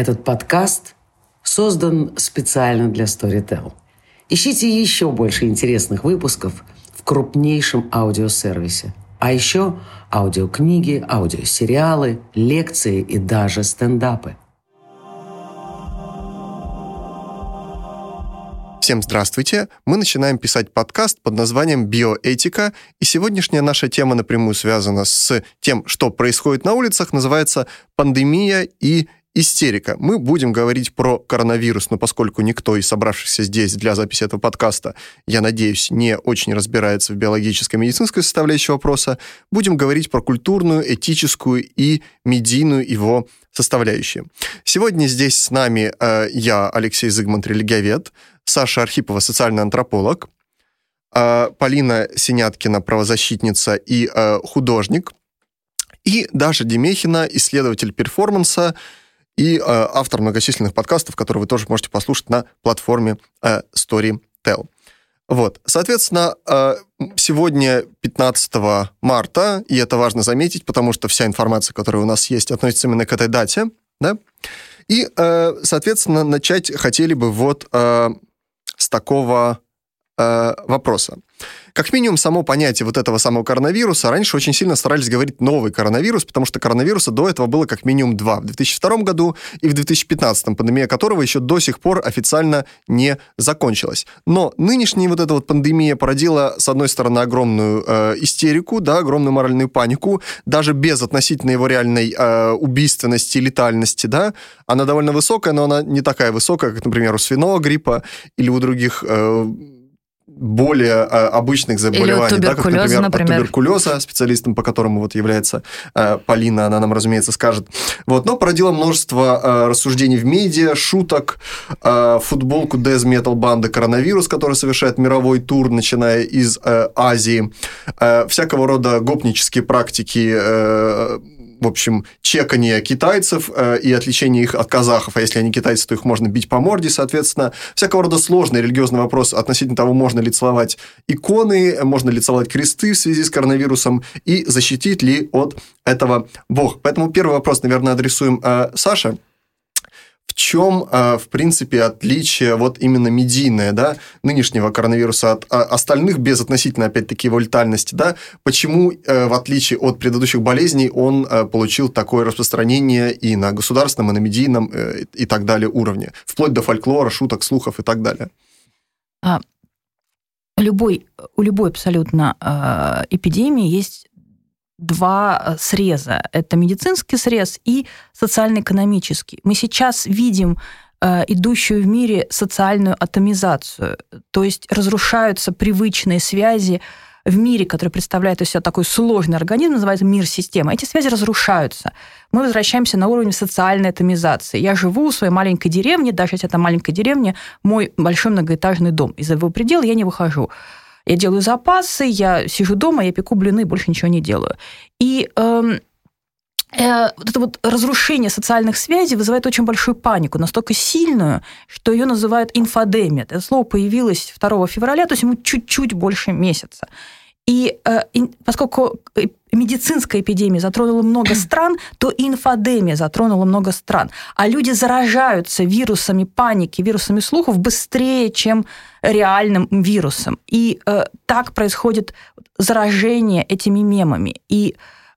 Этот подкаст создан специально для Storytel. Ищите еще больше интересных выпусков в крупнейшем аудиосервисе. А еще аудиокниги, аудиосериалы, лекции и даже стендапы. Всем здравствуйте! Мы начинаем писать подкаст под названием «Биоэтика», и сегодняшняя наша тема напрямую связана с тем, что происходит на улицах, называется «Пандемия и истерика. Мы будем говорить про коронавирус, но поскольку никто из собравшихся здесь для записи этого подкаста, я надеюсь, не очень разбирается в биологической и медицинской составляющей вопроса, будем говорить про культурную, этическую и медийную его составляющие. Сегодня здесь с нами э, я, Алексей Зигмунд, религиовед, Саша Архипова, социальный антрополог, э, Полина Синяткина, правозащитница и э, художник, и Даша Демехина, исследователь перформанса, и э, автор многочисленных подкастов, которые вы тоже можете послушать на платформе э, Storytel. Вот, соответственно, э, сегодня 15 марта, и это важно заметить, потому что вся информация, которая у нас есть, относится именно к этой дате, да, и, э, соответственно, начать хотели бы вот э, с такого вопроса. Как минимум, само понятие вот этого самого коронавируса раньше очень сильно старались говорить новый коронавирус, потому что коронавируса до этого было как минимум два. В 2002 году и в 2015, пандемия которого еще до сих пор официально не закончилась. Но нынешняя вот эта вот пандемия породила, с одной стороны, огромную э, истерику, да, огромную моральную панику, даже без относительно его реальной э, убийственности и летальности, да, она довольно высокая, но она не такая высокая, как, например, у свиного гриппа или у других э, более а, обычных заболеваний, да, как, например, например, от туберкулеза, специалистом по которому вот является э, Полина, она нам, разумеется, скажет. Вот, но породила множество э, рассуждений в медиа, шуток, э, футболку Death Metal банды «Коронавирус», который совершает мировой тур, начиная из э, Азии, э, всякого рода гопнические практики э, в общем, чекание китайцев э, и отличение их от казахов, а если они китайцы, то их можно бить по морде, соответственно. Всякого рода сложный религиозный вопрос относительно того, можно ли целовать иконы, можно ли целовать кресты в связи с коронавирусом и защитить ли от этого Бог. Поэтому первый вопрос, наверное, адресуем э, Саше в чем, а, в принципе, отличие вот именно медийное, да, нынешнего коронавируса от а, остальных без относительно, опять-таки, его летальности, да, почему, э, в отличие от предыдущих болезней, он э, получил такое распространение и на государственном, и на медийном, э, и так далее уровне, вплоть до фольклора, шуток, слухов и так далее? А, любой, у любой абсолютно эпидемии есть два э, среза. Это медицинский срез и социально-экономический. Мы сейчас видим э, идущую в мире социальную атомизацию, то есть разрушаются привычные связи в мире, который представляет из себя такой сложный организм, называется мир-система, эти связи разрушаются. Мы возвращаемся на уровень социальной атомизации. Я живу в своей маленькой деревне, даже если это маленькая деревня, мой большой многоэтажный дом. Из-за его предела я не выхожу. Я делаю запасы, я сижу дома, я пеку блины, больше ничего не делаю. И эм, э, вот это вот разрушение социальных связей вызывает очень большую панику, настолько сильную, что ее называют инфодемия. Это слово появилось 2 февраля, то есть ему чуть-чуть больше месяца. И, э, поскольку медицинская эпидемия затронула много стран, то и инфодемия затронула много стран. А люди заражаются вирусами паники, вирусами слухов быстрее, чем реальным вирусом. И э, так происходит заражение этими мемами. И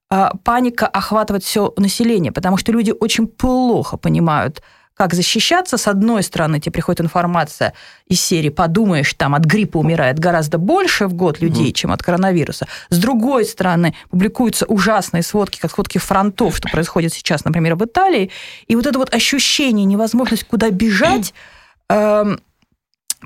э, паника охватывает все население, потому что люди очень плохо понимают, как защищаться. С одной стороны, тебе приходит информация из серии «Подумаешь, там от гриппа умирает гораздо больше в год людей, mm. чем от коронавируса». С другой стороны, публикуются ужасные сводки, как сводки фронтов, что происходит сейчас, например, в Италии. И вот это вот ощущение, невозможность куда бежать, э,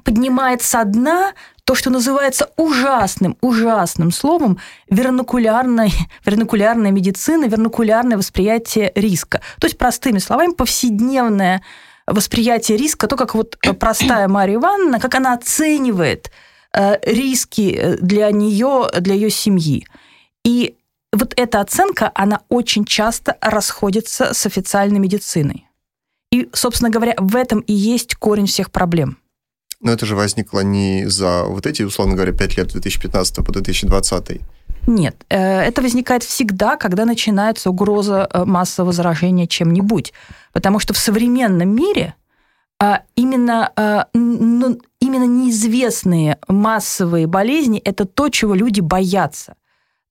поднимает со дна то, что называется ужасным, ужасным словом вернокулярной, вернокулярная медицина, вернокулярное восприятие риска. То есть, простыми словами, повседневное восприятие риска, то, как вот простая Мария Ивановна, как она оценивает э, риски э, для нее, для ее семьи. И вот эта оценка, она очень часто расходится с официальной медициной. И, собственно говоря, в этом и есть корень всех проблем. Но это же возникло не за вот эти, условно говоря, 5 лет 2015 по 2020. Нет, это возникает всегда, когда начинается угроза массового заражения чем-нибудь. Потому что в современном мире именно, ну, именно неизвестные массовые болезни – это то, чего люди боятся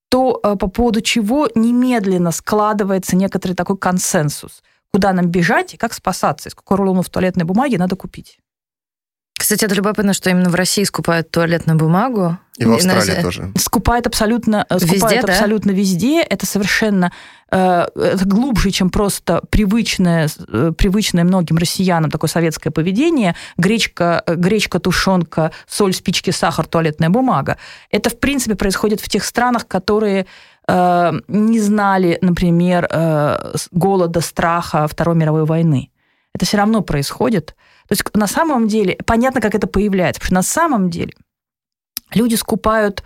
то, по поводу чего немедленно складывается некоторый такой консенсус – куда нам бежать и как спасаться, и сколько рулонов туалетной бумаги надо купить. Кстати, это любопытно, что именно в России скупают туалетную бумагу. И в Австралии и, тоже. Скупают абсолютно э, везде, скупают да? абсолютно везде. Это совершенно э, это глубже, чем просто привычное, э, привычное многим россиянам такое советское поведение. Гречка, гречка, тушенка, соль, спички, сахар, туалетная бумага. Это, в принципе, происходит в тех странах, которые Э, не знали, например, э, голода, страха Второй мировой войны. Это все равно происходит. То есть на самом деле, понятно, как это появляется, потому что на самом деле люди скупают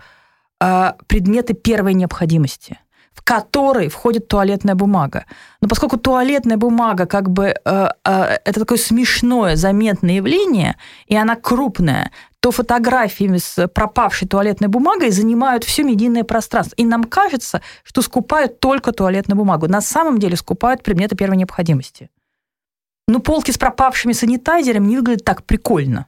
э, предметы первой необходимости в который входит туалетная бумага. Но поскольку туалетная бумага как бы э, э, это такое смешное, заметное явление, и она крупная, то фотографиями с пропавшей туалетной бумагой занимают все медийное пространство. И нам кажется, что скупают только туалетную бумагу. На самом деле скупают предметы первой необходимости. Но полки с пропавшими санитайзерами не выглядят так прикольно.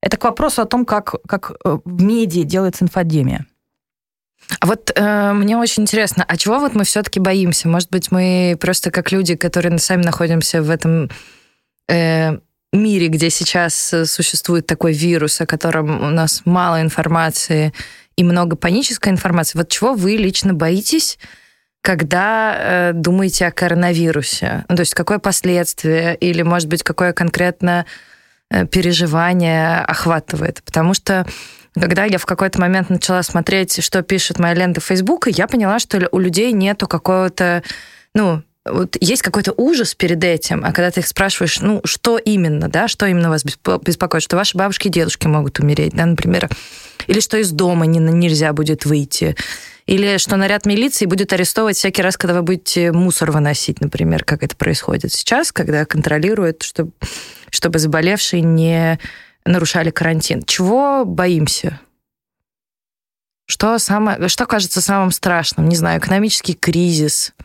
Это к вопросу о том, как, как э, в медиа делается инфодемия. А вот э, мне очень интересно, а чего вот мы все-таки боимся? Может быть, мы просто как люди, которые сами находимся в этом э, мире, где сейчас э, существует такой вирус, о котором у нас мало информации и много панической информации, вот чего вы лично боитесь, когда э, думаете о коронавирусе? Ну, то есть какое последствие или, может быть, какое конкретно э, переживание охватывает? Потому что когда я в какой-то момент начала смотреть, что пишет моя лента Фейсбука, я поняла, что у людей нету какого-то, ну, вот есть какой-то ужас перед этим, а когда ты их спрашиваешь, ну, что именно, да, что именно вас беспокоит, что ваши бабушки и дедушки могут умереть, да, например, или что из дома не, нельзя будет выйти, или что наряд милиции будет арестовывать всякий раз, когда вы будете мусор выносить, например, как это происходит сейчас, когда контролируют, чтобы, чтобы заболевшие не нарушали карантин. Чего боимся? Что, самое, что кажется самым страшным? Не знаю, экономический кризис –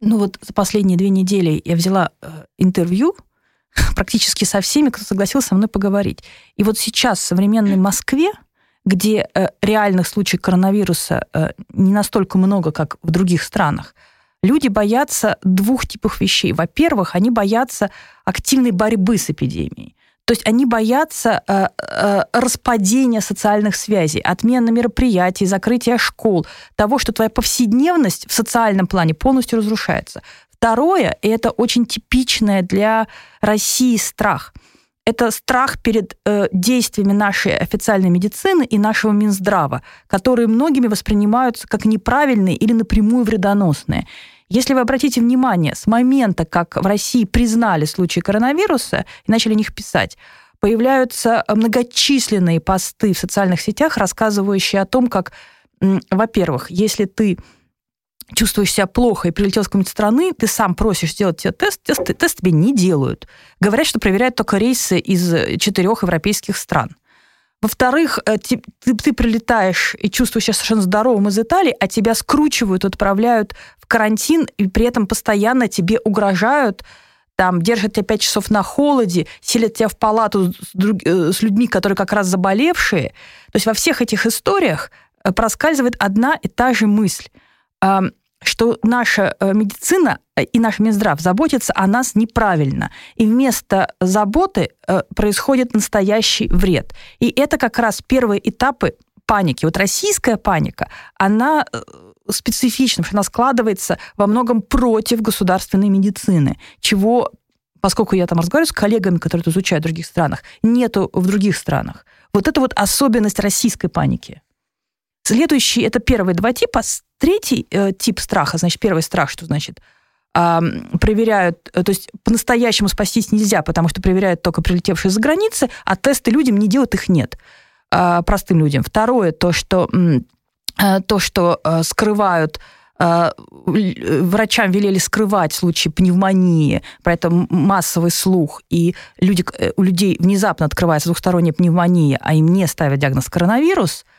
ну вот за последние две недели я взяла э, интервью практически со всеми, кто согласился со мной поговорить. И вот сейчас в современной Москве, где э, реальных случаев коронавируса э, не настолько много, как в других странах, люди боятся двух типов вещей. Во-первых, они боятся активной борьбы с эпидемией. То есть они боятся э, э, распадения социальных связей, отмены мероприятий, закрытия школ, того, что твоя повседневность в социальном плане полностью разрушается. Второе, и это очень типичное для России страх – это страх перед э, действиями нашей официальной медицины и нашего Минздрава, которые многими воспринимаются как неправильные или напрямую вредоносные. Если вы обратите внимание, с момента, как в России признали случай коронавируса и начали о них писать, появляются многочисленные посты в социальных сетях, рассказывающие о том, как, во-первых, если ты чувствуешь себя плохо и прилетел с какой-нибудь страны, ты сам просишь сделать тебе тест, тест, тест тебе не делают. Говорят, что проверяют только рейсы из четырех европейских стран. Во-вторых, э, ты, ты прилетаешь и чувствуешь себя совершенно здоровым из Италии, а тебя скручивают, отправляют в карантин, и при этом постоянно тебе угрожают, там, держат тебя пять часов на холоде, селят тебя в палату с, друг, э, с людьми, которые как раз заболевшие. То есть во всех этих историях э, проскальзывает одна и та же мысль что наша э, медицина э, и наш Минздрав заботится о нас неправильно. И вместо заботы э, происходит настоящий вред. И это как раз первые этапы паники. Вот российская паника, она специфична, потому что она складывается во многом против государственной медицины, чего поскольку я там разговариваю с коллегами, которые это изучают в других странах, нету в других странах. Вот это вот особенность российской паники. Следующий, это первые два типа. Третий э, тип страха, значит, первый страх, что значит, э, проверяют, то есть по-настоящему спастись нельзя, потому что проверяют только прилетевшие за границы, а тесты людям не делают, их нет, э, простым людям. Второе, то, что, э, то, что э, скрывают э, врачам велели скрывать случаи пневмонии, поэтому массовый слух, и люди, э, у людей внезапно открывается двухсторонняя пневмония, а им не ставят диагноз коронавирус –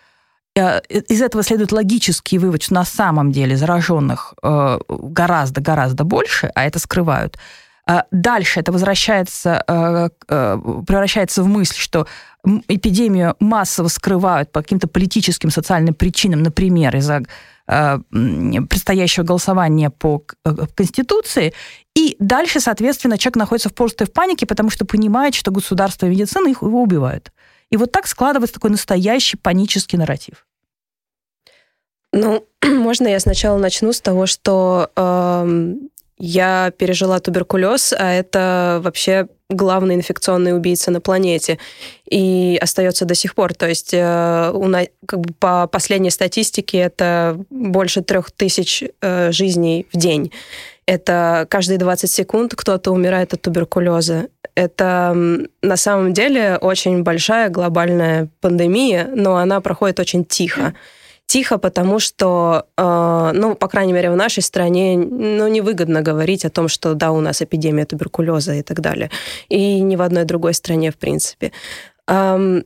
из этого следует логический вывод, что на самом деле зараженных гораздо-гораздо больше, а это скрывают. Дальше это возвращается, превращается в мысль, что эпидемию массово скрывают по каким-то политическим, социальным причинам, например, из-за Э, предстоящего голосования по э, Конституции. И дальше, соответственно, человек находится в просто в панике, потому что понимает, что государство и медицина их, убивают. И вот так складывается такой настоящий панический нарратив. Ну, можно я сначала начну с того, что э, я пережила туберкулез, а это вообще главный инфекционный убийца на планете и остается до сих пор. То есть э, у нас, как бы по последней статистике это больше трех тысяч э, жизней в день. Это каждые 20 секунд кто-то умирает от туберкулеза. Это на самом деле очень большая глобальная пандемия, но она проходит очень тихо тихо, потому что, э, ну, по крайней мере, в нашей стране, ну, невыгодно говорить о том, что, да, у нас эпидемия туберкулеза и так далее. И ни в одной другой стране, в принципе. Эм,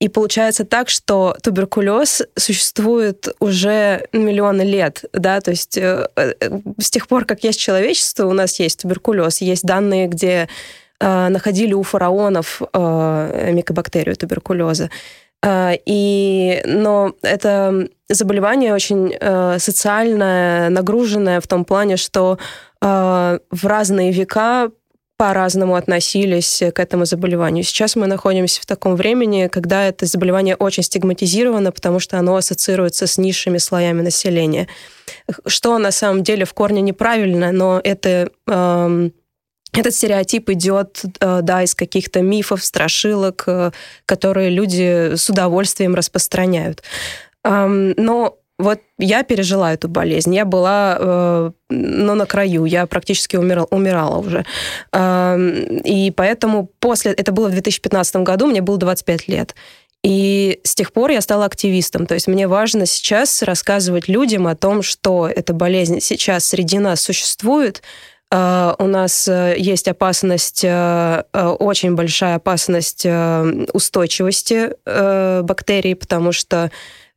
и получается так, что туберкулез существует уже миллионы лет, да, то есть э, э, с тех пор, как есть человечество, у нас есть туберкулез, есть данные, где э, находили у фараонов э, микобактерию туберкулеза. А, и, но это заболевание очень э, социально нагруженное в том плане, что э, в разные века по-разному относились к этому заболеванию. Сейчас мы находимся в таком времени, когда это заболевание очень стигматизировано, потому что оно ассоциируется с низшими слоями населения. Что на самом деле в корне неправильно, но это... Э, этот стереотип идет, э, да, из каких-то мифов, страшилок, э, которые люди с удовольствием распространяют. Но вот я пережила эту болезнь. Я была э, ну, на краю, я практически умирала, умирала уже. И поэтому после... Это было в 2015 году, мне было 25 лет. И с тех пор я стала активистом. То есть мне важно сейчас рассказывать людям о том, что эта болезнь сейчас среди нас существует, у нас э, есть опасность, э, очень большая опасность устойчивости бактерий, потому что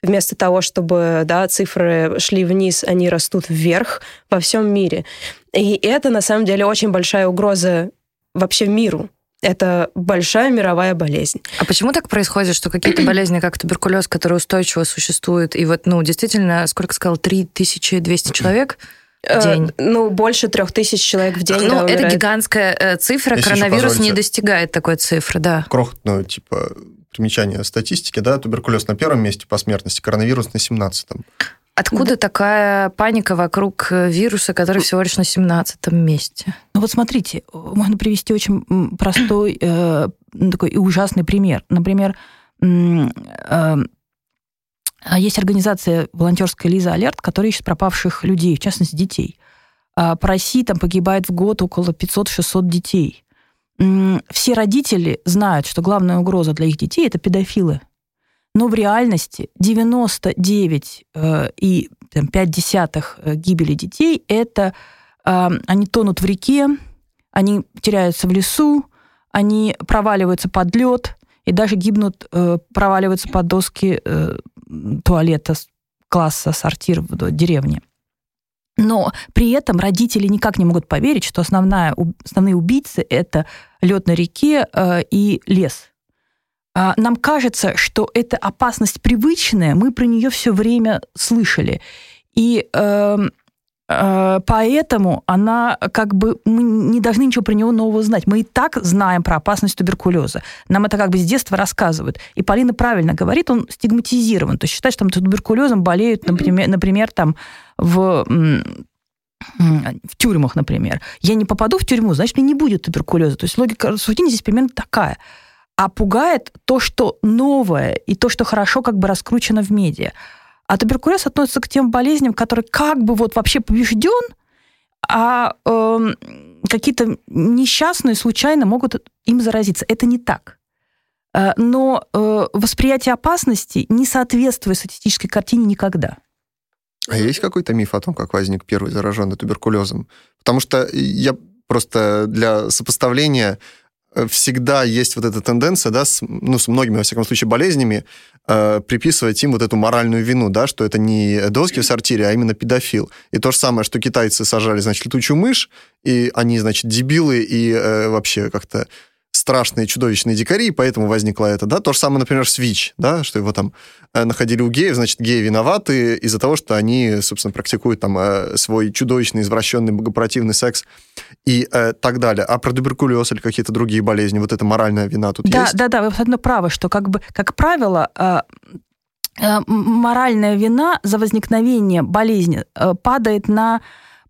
вместо того, чтобы да, цифры шли вниз, они растут вверх во всем мире. И это, на самом деле, очень большая угроза вообще миру. Это большая мировая болезнь. А почему так происходит, что какие-то болезни, как туберкулез, которые устойчиво существуют, и вот, ну, действительно, сколько сказал, 3200 человек, день? Э, ну, больше трех тысяч человек в день. Ну, да, это гигантская э, цифра. Если Коронавирус не достигает такой цифры, да. Крохотную, типа, примечание статистики, да, туберкулез на первом месте по смертности, коронавирус на 17-м. Откуда да. такая паника вокруг э, вируса, который всего лишь на 17 месте? Ну вот смотрите, можно привести очень простой э, такой и ужасный пример. Например, э, есть организация волонтерская Лиза Алерт, которая ищет пропавших людей, в частности, детей. А по России там погибает в год около 500-600 детей. Все родители знают, что главная угроза для их детей – это педофилы. Но в реальности 99 э, и там, 5 десятых э, гибели детей – это э, они тонут в реке, они теряются в лесу, они проваливаются под лед и даже гибнут, проваливаются под доски туалета класса сортир в деревне. Но при этом родители никак не могут поверить, что основная, основные убийцы – это лед на реке э, и лес. А нам кажется, что это опасность привычная, мы про нее все время слышали. И э, Э, поэтому она как бы мы не должны ничего про него нового знать. Мы и так знаем про опасность туберкулеза. Нам это как бы с детства рассказывают. И Полина правильно говорит, он стигматизирован. То есть считать, что там туберкулезом болеют, например, например там в в тюрьмах, например. Я не попаду в тюрьму, значит, мне не будет туберкулеза. То есть логика рассуждения здесь примерно такая. А пугает то, что новое, и то, что хорошо как бы раскручено в медиа. А туберкулез относится к тем болезням, которые как бы вот вообще побежден, а э, какие-то несчастные случайно могут им заразиться. Это не так. Э, но э, восприятие опасности не соответствует статистической картине никогда. А есть какой-то миф о том, как возник первый зараженный туберкулезом? Потому что я просто для сопоставления всегда есть вот эта тенденция, да, с, ну, с многими, во всяком случае, болезнями, э, приписывать им вот эту моральную вину, да, что это не доски в сортире, а именно педофил. И то же самое, что китайцы сажали, значит, летучую мышь, и они, значит, дебилы и э, вообще как-то страшные, чудовищные дикари, и поэтому возникло это, да. То же самое, например, с ВИЧ, да, что его там э, находили у геев, значит, геи виноваты из-за того, что они, собственно, практикуют там э, свой чудовищный, извращенный, богопротивный секс и э, так далее. А про туберкулез или какие-то другие болезни, вот эта моральная вина тут да, есть? Да, да, вы абсолютно правы, что как бы, как правило, э, э, моральная вина за возникновение болезни э, падает на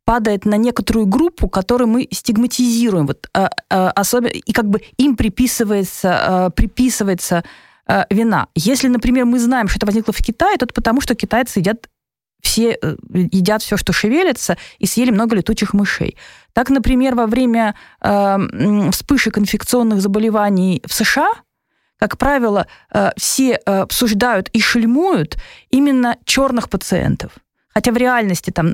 падает на некоторую группу, которую мы стигматизируем, вот, э, э, особенно, и как бы им приписывается, э, приписывается вина. Если, например, мы знаем, что это возникло в Китае, то это потому, что китайцы едят все едят все, что шевелится, и съели много летучих мышей. Так, например, во время э, вспышек инфекционных заболеваний в США, как правило, э, все обсуждают и шельмуют именно черных пациентов. Хотя в реальности там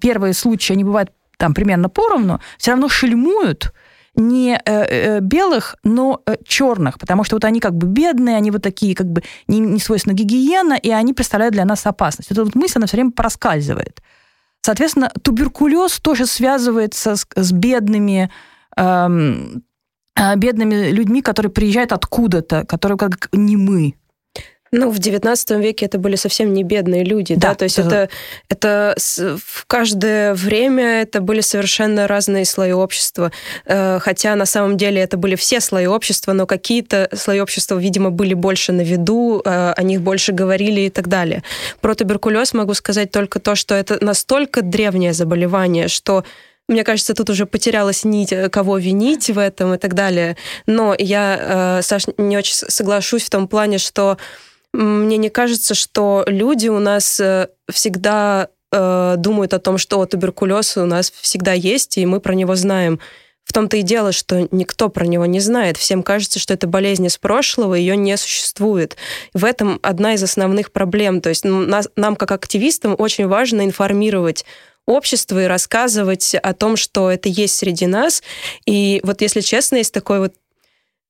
первые случаи, они бывают там примерно поровну, все равно шельмуют не э, э, белых, но э, черных, потому что вот они как бы бедные, они вот такие как бы не, не свойственна гигиена, и они представляют для нас опасность. Эта вот мысль, она все время проскальзывает. Соответственно, туберкулез тоже связывается с, с бедными, эм, э, бедными людьми, которые приезжают откуда-то, которые как не мы. Ну, в XIX веке это были совсем не бедные люди, да, да? то есть это, это в каждое время это были совершенно разные слои общества, э, хотя на самом деле это были все слои общества, но какие-то слои общества, видимо, были больше на виду, э, о них больше говорили и так далее. Про туберкулез могу сказать только то, что это настолько древнее заболевание, что мне кажется, тут уже потерялась нить, э, кого винить в этом и так далее. Но я, Саш, не очень соглашусь в том плане, что мне не кажется, что люди у нас э, всегда э, думают о том, что туберкулез у нас всегда есть, и мы про него знаем. В том-то и дело, что никто про него не знает. Всем кажется, что это болезнь из прошлого, ее не существует. В этом одна из основных проблем. То есть нас, нам, как активистам, очень важно информировать общество и рассказывать о том, что это есть среди нас. И вот, если честно, есть такой вот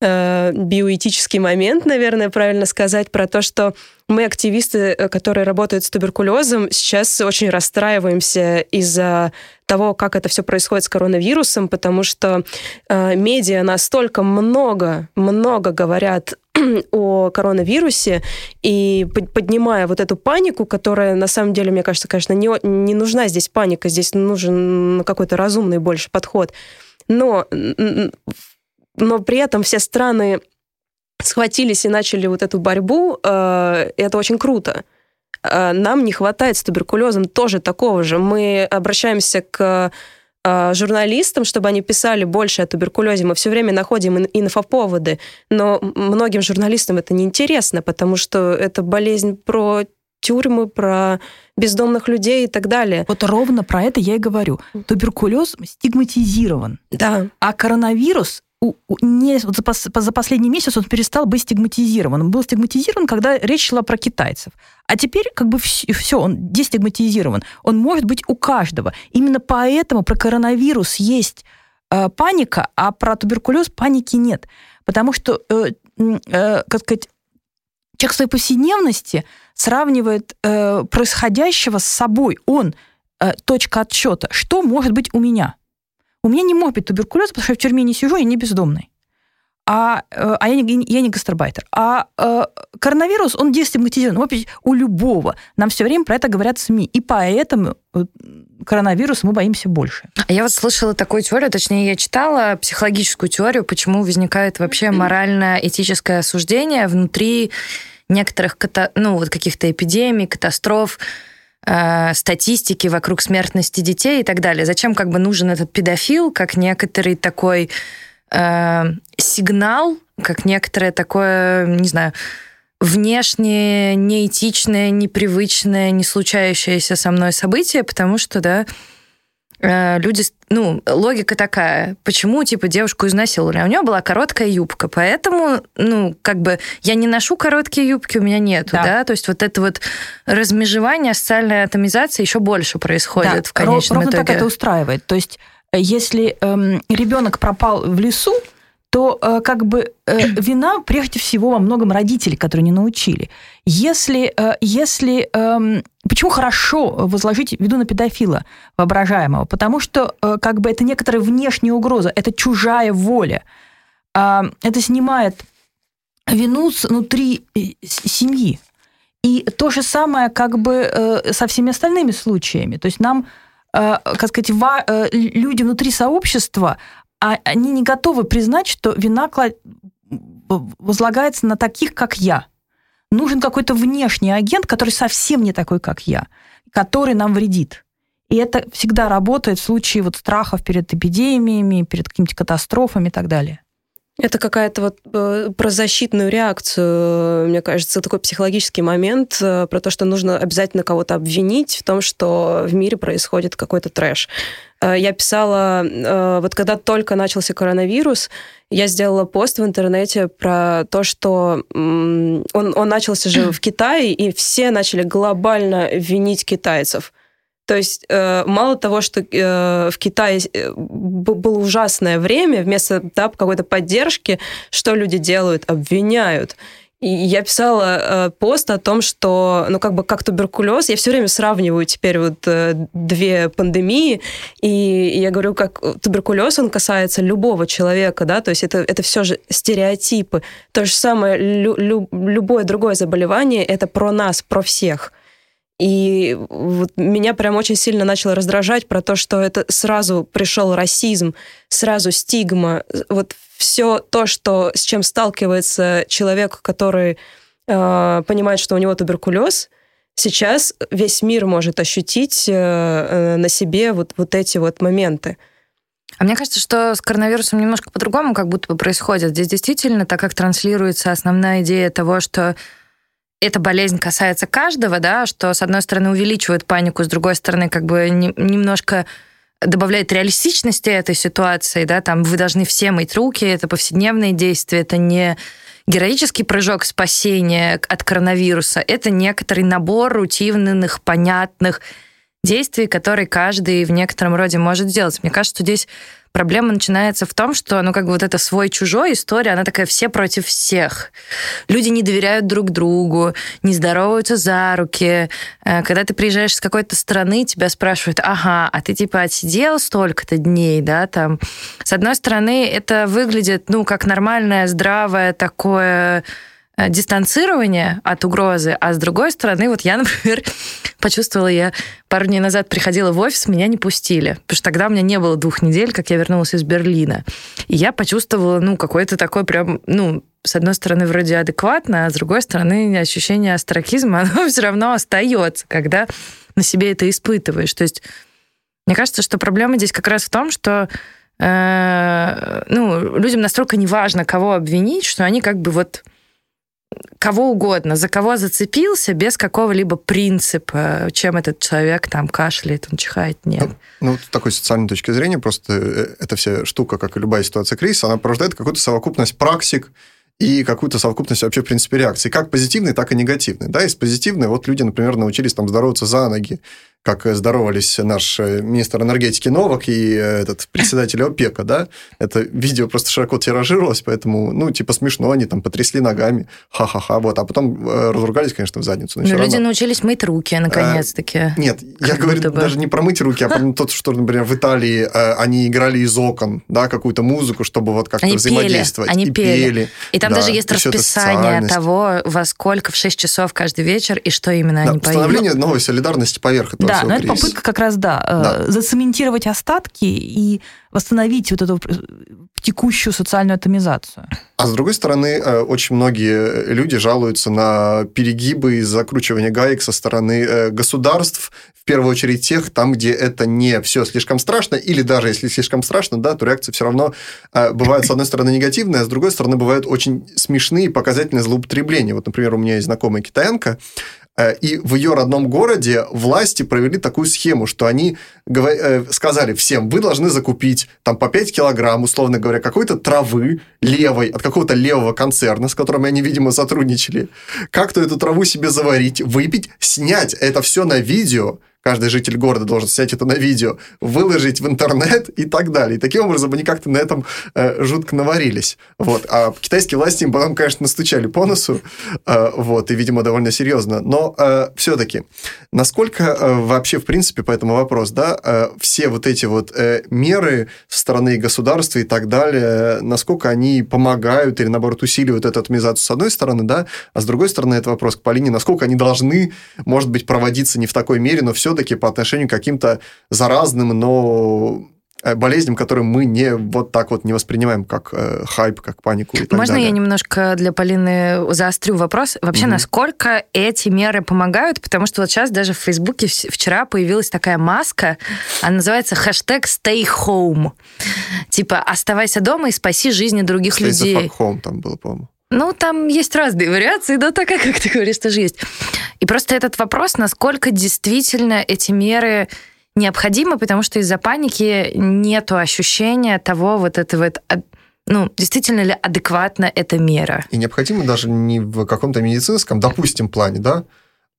Э, биоэтический момент, наверное, правильно сказать, про то, что мы, активисты, э, которые работают с туберкулезом, сейчас очень расстраиваемся из-за того, как это все происходит с коронавирусом, потому что э, медиа настолько много, много говорят о коронавирусе и поднимая вот эту панику, которая на самом деле, мне кажется, конечно, не, не нужна здесь паника, здесь нужен какой-то разумный больше подход. Но но при этом все страны схватились и начали вот эту борьбу, э, это очень круто. Э, нам не хватает с туберкулезом тоже такого же. Мы обращаемся к э, журналистам, чтобы они писали больше о туберкулезе. Мы все время находим инфоповоды, но многим журналистам это неинтересно, потому что это болезнь про тюрьмы, про бездомных людей и так далее. Вот ровно про это я и говорю. Туберкулез стигматизирован. Да. А коронавирус не, вот за, за последний месяц он перестал быть стигматизирован. Он был стигматизирован, когда речь шла про китайцев. А теперь как бы все, все, он дестигматизирован. Он может быть у каждого. Именно поэтому про коронавирус есть э, паника, а про туберкулез паники нет. Потому что, э, э, как сказать, человек в своей повседневности сравнивает э, происходящего с собой. Он э, точка отсчета. Что может быть у меня? У меня не быть туберкулез, потому что я в тюрьме не сижу, я не бездомный. А, э, а я, не, я не гастарбайтер. А э, коронавирус, он дестигматизирован. Вот у любого. Нам все время про это говорят СМИ. И поэтому э, коронавирус мы боимся больше. А я вот слышала такую теорию, точнее, я читала психологическую теорию, почему возникает вообще морально-этическое осуждение внутри некоторых ну, вот каких-то эпидемий, катастроф, э, статистики вокруг смертности детей и так далее. Зачем как бы нужен этот педофил, как некоторый такой э, сигнал, как некоторое такое, не знаю, внешне неэтичное, непривычное, не случающееся со мной событие, потому что, да, люди, ну, логика такая, почему, типа, девушку изнасиловали? А у нее была короткая юбка, поэтому, ну, как бы, я не ношу короткие юбки, у меня нету, да, да? то есть вот это вот размежевание, социальная атомизация еще больше происходит да, в конечном ровно итоге. так это устраивает, то есть э, если эм, ребенок пропал в лесу, то э, как бы э, вина прежде всего во многом родители, которые не научили. Если, э, если э, почему хорошо возложить вину на педофила воображаемого? Потому что э, как бы это некоторая внешняя угроза, это чужая воля. Э, это снимает вину внутри э, семьи. И то же самое как бы э, со всеми остальными случаями. То есть нам, э, как сказать, э, люди внутри сообщества, а они не готовы признать, что вина возлагается на таких, как я. Нужен какой-то внешний агент, который совсем не такой, как я, который нам вредит. И это всегда работает в случае вот страхов перед эпидемиями, перед какими-то катастрофами и так далее. Это какая-то вот э, про защитную реакцию, мне кажется, такой психологический момент э, про то, что нужно обязательно кого-то обвинить в том, что в мире происходит какой-то трэш. Э, я писала, э, вот когда только начался коронавирус, я сделала пост в интернете про то, что он, он начался же в Китае, и все начали глобально винить китайцев. То есть э, мало того, что в Китае было ужасное время, вместо да, какой-то поддержки, что люди делают? Обвиняют. И я писала э, пост о том, что, ну, как бы, как туберкулез, я все время сравниваю теперь вот э, две пандемии, и я говорю, как туберкулез, он касается любого человека, да, то есть это, это все же стереотипы. То же самое, лю, лю, любое другое заболевание, это про нас, про всех. И вот меня прям очень сильно начало раздражать про то, что это сразу пришел расизм, сразу стигма, вот все то, что, с чем сталкивается человек, который э, понимает, что у него туберкулез, сейчас весь мир может ощутить э, э, на себе вот, вот эти вот моменты. А мне кажется, что с коронавирусом немножко по-другому как будто бы происходит. Здесь действительно, так как транслируется основная идея того, что эта болезнь касается каждого, да, что, с одной стороны, увеличивает панику, с другой стороны, как бы не, немножко добавляет реалистичности этой ситуации, да, там вы должны все мыть руки, это повседневные действия, это не героический прыжок спасения от коронавируса, это некоторый набор рутинных, понятных действий, которые каждый в некотором роде может сделать. Мне кажется, что здесь Проблема начинается в том, что, ну, как бы вот эта свой-чужой история, она такая все против всех. Люди не доверяют друг другу, не здороваются за руки. Э, когда ты приезжаешь с какой-то страны, тебя спрашивают, ага, а ты типа отсидел столько-то дней, да, там. С одной стороны, это выглядит, ну, как нормальное, здравое такое дистанцирование от угрозы, а с другой стороны, вот я, например, почувствовала, я пару дней назад приходила в офис, меня не пустили, потому что тогда у меня не было двух недель, как я вернулась из Берлина. И я почувствовала, ну, какой-то такой прям, ну, с одной стороны, вроде адекватно, а с другой стороны, ощущение астракизма, оно все равно остается, когда на себе это испытываешь. То есть мне кажется, что проблема здесь как раз в том, что э, ну, людям настолько не важно, кого обвинить, что они как бы вот кого угодно, за кого зацепился, без какого-либо принципа, чем этот человек там кашляет, он чихает, нет. Ну, ну с такой социальной точки зрения, просто э, эта вся штука, как и любая ситуация кризиса, она порождает какую-то совокупность практик, и какую-то совокупность вообще, в принципе, реакций, как позитивной, так и негативной. Да, из позитивной, вот люди, например, научились там здороваться за ноги, как здоровались наш э, министр энергетики Новак и э, этот председатель ОПЕКа, да, это видео просто широко тиражировалось, поэтому, ну, типа смешно, они там потрясли ногами, ха-ха-ха, вот, а потом э, разругались, конечно, в задницу. Но, но люди равно... научились мыть руки, наконец-таки. А, нет, я говорю бы. даже не про мыть руки, а про то, что, например, в Италии они играли из окон, да, какую-то музыку, чтобы вот как-то они взаимодействовать. Пели, они и пели. пели. И там да, даже есть расписание того, во сколько в 6 часов каждый вечер и что именно да, они поют. Установление новой солидарности поверх этого Да, но это попытка как раз, да, э, да, зацементировать остатки и восстановить вот эту текущую социальную атомизацию. А с другой стороны, э, очень многие люди жалуются на перегибы и закручивание гаек со стороны э, государств, в первую очередь тех, там, где это не все слишком страшно, или даже если слишком страшно, да, то реакция все равно бывает, с одной стороны, негативная, а с другой стороны, бывают очень смешные показательные злоупотребления. Вот, например, у меня есть знакомая китаянка, и в ее родном городе власти провели такую схему, что они э, сказали всем, вы должны закупить там по 5 килограмм, условно говоря, какой-то травы левой, от какого-то левого концерна, с которым они, видимо, сотрудничали. Как-то эту траву себе заварить, выпить, снять это все на видео, каждый житель города должен снять это на видео, выложить в интернет и так далее. И таким образом они как-то на этом э, жутко наварились. Вот. А китайские власти им потом, конечно, настучали по носу, э, вот, и, видимо, довольно серьезно. Но э, все-таки, насколько э, вообще, в принципе, по этому вопрос, да, э, все вот эти вот э, меры со стороны государства и так далее, насколько они помогают или, наоборот, усиливают эту атомизацию с одной стороны, да, а с другой стороны, это вопрос к Полине, насколько они должны, может быть, проводиться не в такой мере, но все-таки по отношению к каким-то заразным, но э, болезням, которые мы не вот так вот не воспринимаем как э, хайп, как панику и так Можно далее. я немножко для Полины заострю вопрос? Вообще, Мгм. насколько эти меры помогают? Потому что вот сейчас даже в Фейсбуке вчера появилась такая маска, она называется хэштег stay home. Типа, оставайся дома и спаси жизни других Stay the людей. fuck home там было, по-моему. Ну, там есть разные вариации, но такая, как ты говоришь, тоже есть. И просто этот вопрос, насколько действительно эти меры необходимы, потому что из-за паники нету ощущения того вот этого, а, ну, действительно ли адекватна эта мера. И необходимо даже не в каком-то медицинском, допустим, плане, да,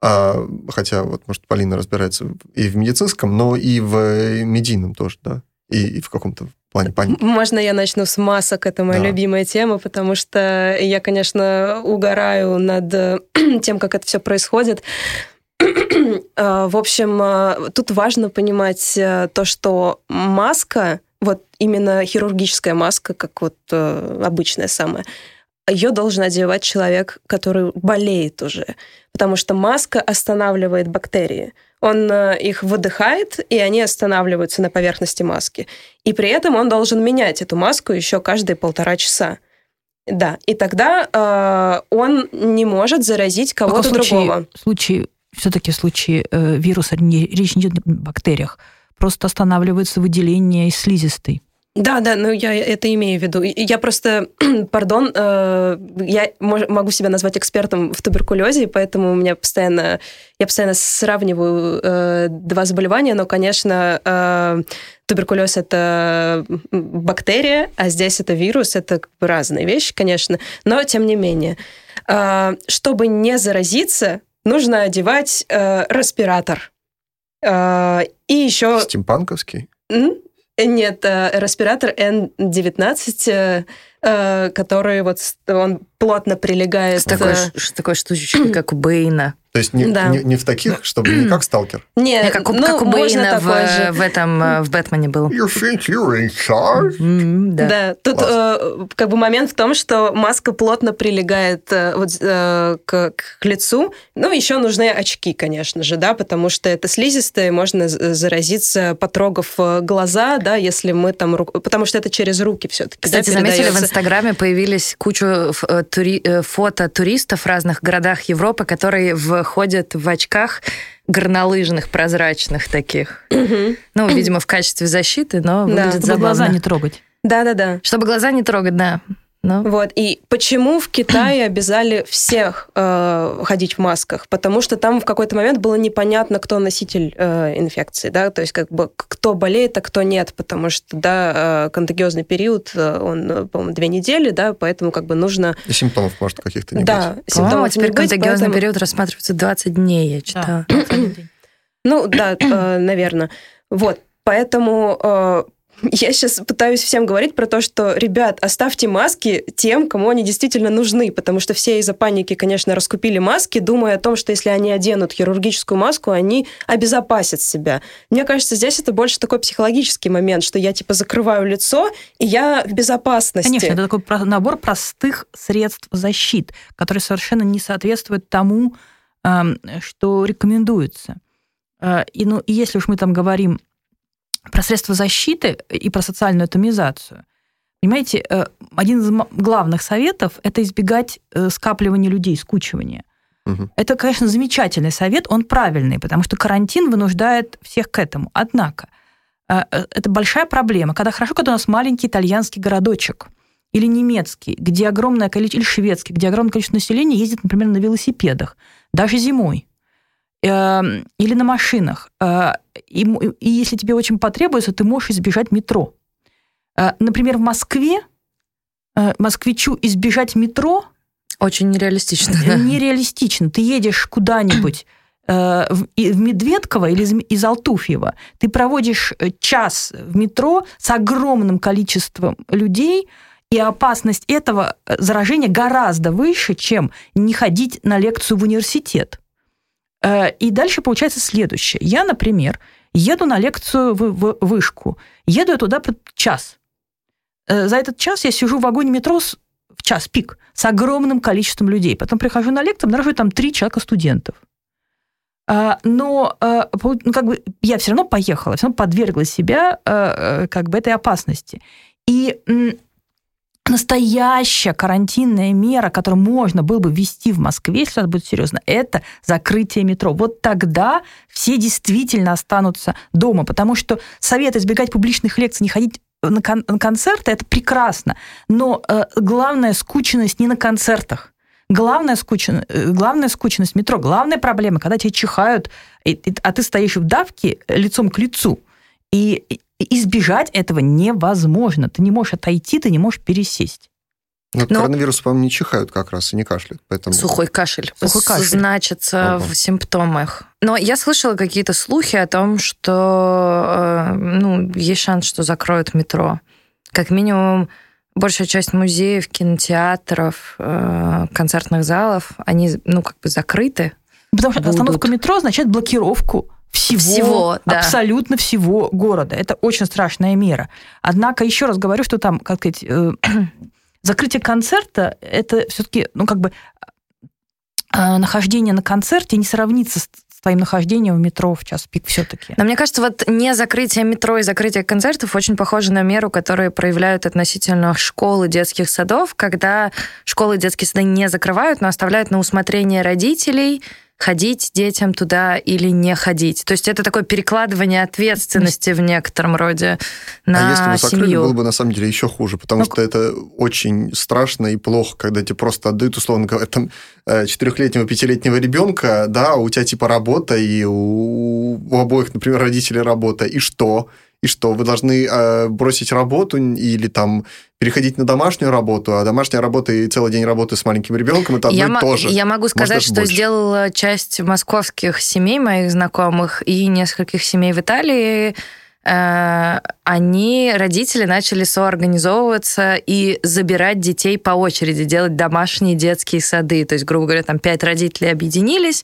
а, хотя вот, может, Полина разбирается и в медицинском, но и в медийном тоже, да, и, и в каком-то плане паники. Можно я начну с масок? Это моя Да. любимая тема, потому что я, конечно, угораю над э, тем, как это все происходит. Э, В общем, э, тут важно понимать то, что маска, вот именно хирургическая маска, как вот обычная самая, ее должен одевать человек, который болеет уже, потому что маска останавливает бактерии. Он э, их выдыхает, и они останавливаются на поверхности маски. И при этом он должен менять эту маску еще каждые полтора часа. Да, и тогда э, он не может заразить кого-то случае, другого. в случае, все-таки в случае э, вируса не- речь не идет о бактериях. Просто останавливается выделение из слизистой. Да, да, ну я это имею в виду. Я просто, пардон, э, я мож- могу себя назвать экспертом в туберкулезе, поэтому у меня постоянно, я постоянно сравниваю э, два заболевания, но, конечно, э, туберкулез это бактерия, а здесь это вирус, это как бы разные вещи, конечно, но тем не менее. Э, чтобы не заразиться, нужно одевать э, респиратор. Э, и еще Стимпанковский. М? Нет, э, респиратор N19, э, э, который вот с- он плотно прилегает. С такой, ш- такой штучечкой, как у Бэйна. То есть не, Да. не, не в таких, чтобы не как сталкер. Не, Не, как, у- ну, как у Бэйна в, в этом, э, в Бэтмене был. You think you're in charge? М, Да. Да. тут э, как бы момент в том, что маска плотно прилегает э, вот, э, к, к лицу. Ну, еще нужны очки, конечно же, да, потому что это слизистое, можно заразиться, потрогав э, глаза, да, если мы там... рук- Потому что это через руки все-таки. Кстати, заметили, в Инстаграме появились кучу э, тури- э, фото туристов в разных городах Европы, которые входят в очках горнолыжных, прозрачных таких. Ну, видимо, в качестве защиты, но Да. выглядит Чтобы забавно. глаза не трогать. Да-да-да. Чтобы глаза не трогать, да. Ну, Вот. И почему в Китае обязали всех э, ходить в масках? Потому что там в какой-то момент было непонятно, кто носитель э, инфекции, да, то есть как бы кто болеет, а кто нет, потому что, да, э, контагиозный период, э, он, э, по-моему, две недели, да, поэтому как бы нужно... И симптомов может каких-то не да, быть. по-моему, симптомов теперь не быть, контагиозный поэтому- период рассматривается 20 дней, я читала. Ну, да, наверное. Вот, поэтому э, я сейчас пытаюсь всем говорить про то, что, ребят, оставьте маски тем, кому они действительно нужны, потому что все из-за паники, конечно, раскупили маски, думая о том, что если они оденут хирургическую маску, они обезопасят себя. Мне кажется, здесь это больше такой психологический момент, что я, типа, закрываю лицо, и я в безопасности. Конечно, это такой набор простых средств защит, которые совершенно не соответствуют тому, эм, что рекомендуется. Э, И, ну, и если уж мы там говорим про средства защиты и про социальную атомизацию, понимаете, э, один из главных советов – это избегать э, скапливания людей, скучивания. Мгм. Это, конечно, замечательный совет, он правильный, потому что карантин вынуждает всех к этому. Однако, э, это большая проблема. Когда хорошо, когда у нас маленький итальянский городочек или немецкий, где огромное количество, или шведский, где огромное количество населения ездит, например, на велосипедах, даже зимой, или на машинах. Э, И, и если тебе очень потребуется, ты можешь избежать метро. Э, Например, в Москве э, москвичу избежать метро Очень нереалистично. да. нереалистично. Ты едешь куда-нибудь, в, Медведково или из, Алтуфьева, ты проводишь час в метро с огромным количеством людей, и опасность этого заражения гораздо выше, чем не ходить на лекцию в университет. И дальше получается следующее. Я, например, еду на лекцию в, вышку, еду я туда час. За этот час я сижу в вагоне метро с, в час пик с огромным количеством людей. Потом прихожу на лекцию, обнаруживаю там три человека студентов. А, но ну, как бы я все равно поехала, все равно подвергла себя как бы этой опасности. И настоящая карантинная мера, которую можно было бы ввести в Москве, если это будет серьезно, это закрытие метро. Вот тогда все действительно останутся дома, потому что совет избегать публичных лекций, не ходить на, кон- на концерты, это прекрасно. Но э, главная скученность не на концертах. Главная, скучен... Э, главная скученность метро, главная проблема, когда тебя чихают, и, и, а ты стоишь в давке лицом к лицу. И избежать этого невозможно. Ты не можешь отойти, ты не можешь пересесть. Но, Но коронавирус, по-моему, не чихают как раз и не кашляют. Поэтому... Сухой кашель. Сухой кашель. Значится Ого. в симптомах. Но я слышала какие-то слухи о том, что э, ну, есть шанс, что закроют метро. Как минимум, большая часть музеев, кинотеатров, э, концертных залов, они, ну, как бы закрыты. Потому что будут. остановка метро означает блокировку всего, всего да. абсолютно всего города. Это очень страшная мера. Однако, еще раз говорю, что там, как сказать, э, закрытие концерта, это все-таки, ну, как бы, э, нахождение на концерте не сравнится с твоим нахождением в метро в час пик все-таки. Но мне кажется, вот не закрытие метро и закрытие концертов очень похоже на меру, которую проявляют относительно школы, детских садов, когда школы и детские сады не закрывают, но оставляют на усмотрение родителей ходить детям туда или не ходить. То есть это такое перекладывание ответственности в некотором роде на А если бы закрыли, семью. было бы на самом деле еще хуже, потому ну, что это очень страшно и плохо, когда тебе просто отдают, условно говоря, там, э, четырехлетнего, пятилетнего ребенка, да, у тебя типа работа, и у, у обоих, например, родителей работа, и что? И что, вы должны э, бросить работу или там переходить на домашнюю работу, а домашняя работа и целый день работы с маленьким ребенком это одно я и то же. Я могу сказать, Может, что больше. сделала часть московских семей моих знакомых и нескольких семей в Италии они, родители, начали соорганизовываться и забирать детей по очереди, делать домашние детские сады. То есть, грубо говоря, там пять родителей объединились,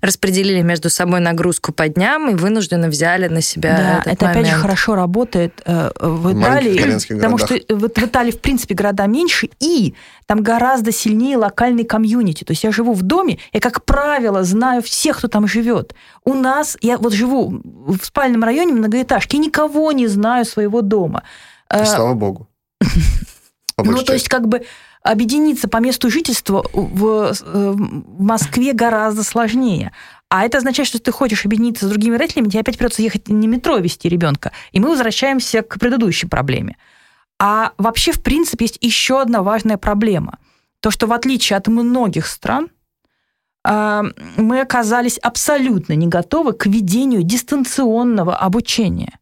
распределили между собой нагрузку по дням и вынужденно взяли на себя да, этот это момент. опять же хорошо работает э, в Италии, потому что в, в Италии, в принципе, города меньше, и там гораздо сильнее локальный комьюнити. То есть я живу в доме, я, как правило, знаю всех, кто там живет. У нас, я вот живу в спальном районе многоэтажки, я никого не знаю своего дома. И э, слава богу. Ну, то есть, как бы объединиться по месту жительства в, э, в Москве гораздо сложнее. А это означает, что ты хочешь объединиться с другими родителями, тебе опять придется ехать не метро вести ребенка. И мы возвращаемся к предыдущей проблеме. А вообще, в принципе, есть еще одна важная проблема. То, что в отличие от многих стран, мы оказались абсолютно не готовы к ведению дистанционного обучения.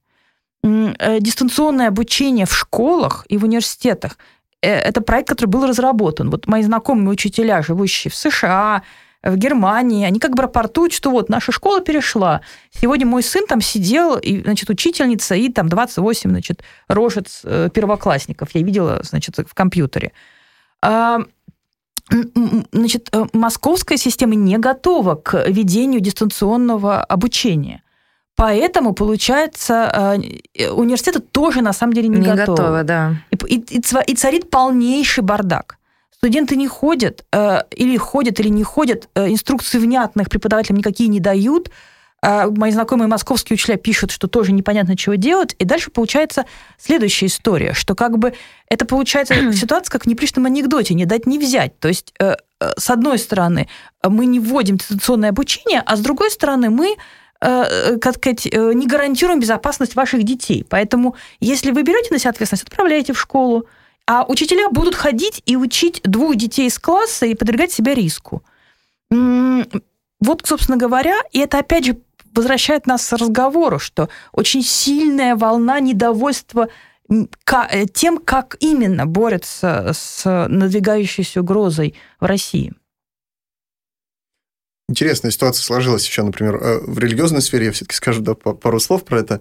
Э, дистанционное обучение в школах и в университетах э, – это проект, который был разработан. Вот мои знакомые учителя, живущие в США, в Германии, они как бы рапортуют, что вот наша школа перешла. Сегодня мой сын там сидел, и, значит, учительница, и там 28, значит, рожец э, первоклассников. Я видела, значит, в компьютере. А, Значит, э, московская система не готова к ведению дистанционного обучения. Поэтому, получается, э, университеты тоже на самом деле не, не готовы. готовы. да. И, и, и царит полнейший бардак. Студенты не ходят, э, или ходят, или не ходят, инструкции внятных преподавателям никакие не дают, а мои знакомые московские учителя пишут, что тоже непонятно, чего делать. И дальше получается следующая история, что как бы это получается ситуация, как в непришном анекдоте, не дать, не взять. То есть, э, э, с одной стороны, мы не вводим дистанционное обучение, а с другой стороны, мы э, как сказать, не гарантируем безопасность ваших детей. Поэтому, если вы берете на себя ответственность, отправляйте в школу, а учителя будут ходить и учить двух детей из класса и подвергать себя риску. Вот, собственно говоря, и это опять же возвращает нас к разговору, что очень сильная волна недовольства э, тем, как именно борются с надвигающейся угрозой в России. Интересная ситуация сложилась еще, например, э, в религиозной сфере, я все-таки скажу да, пару слов про это,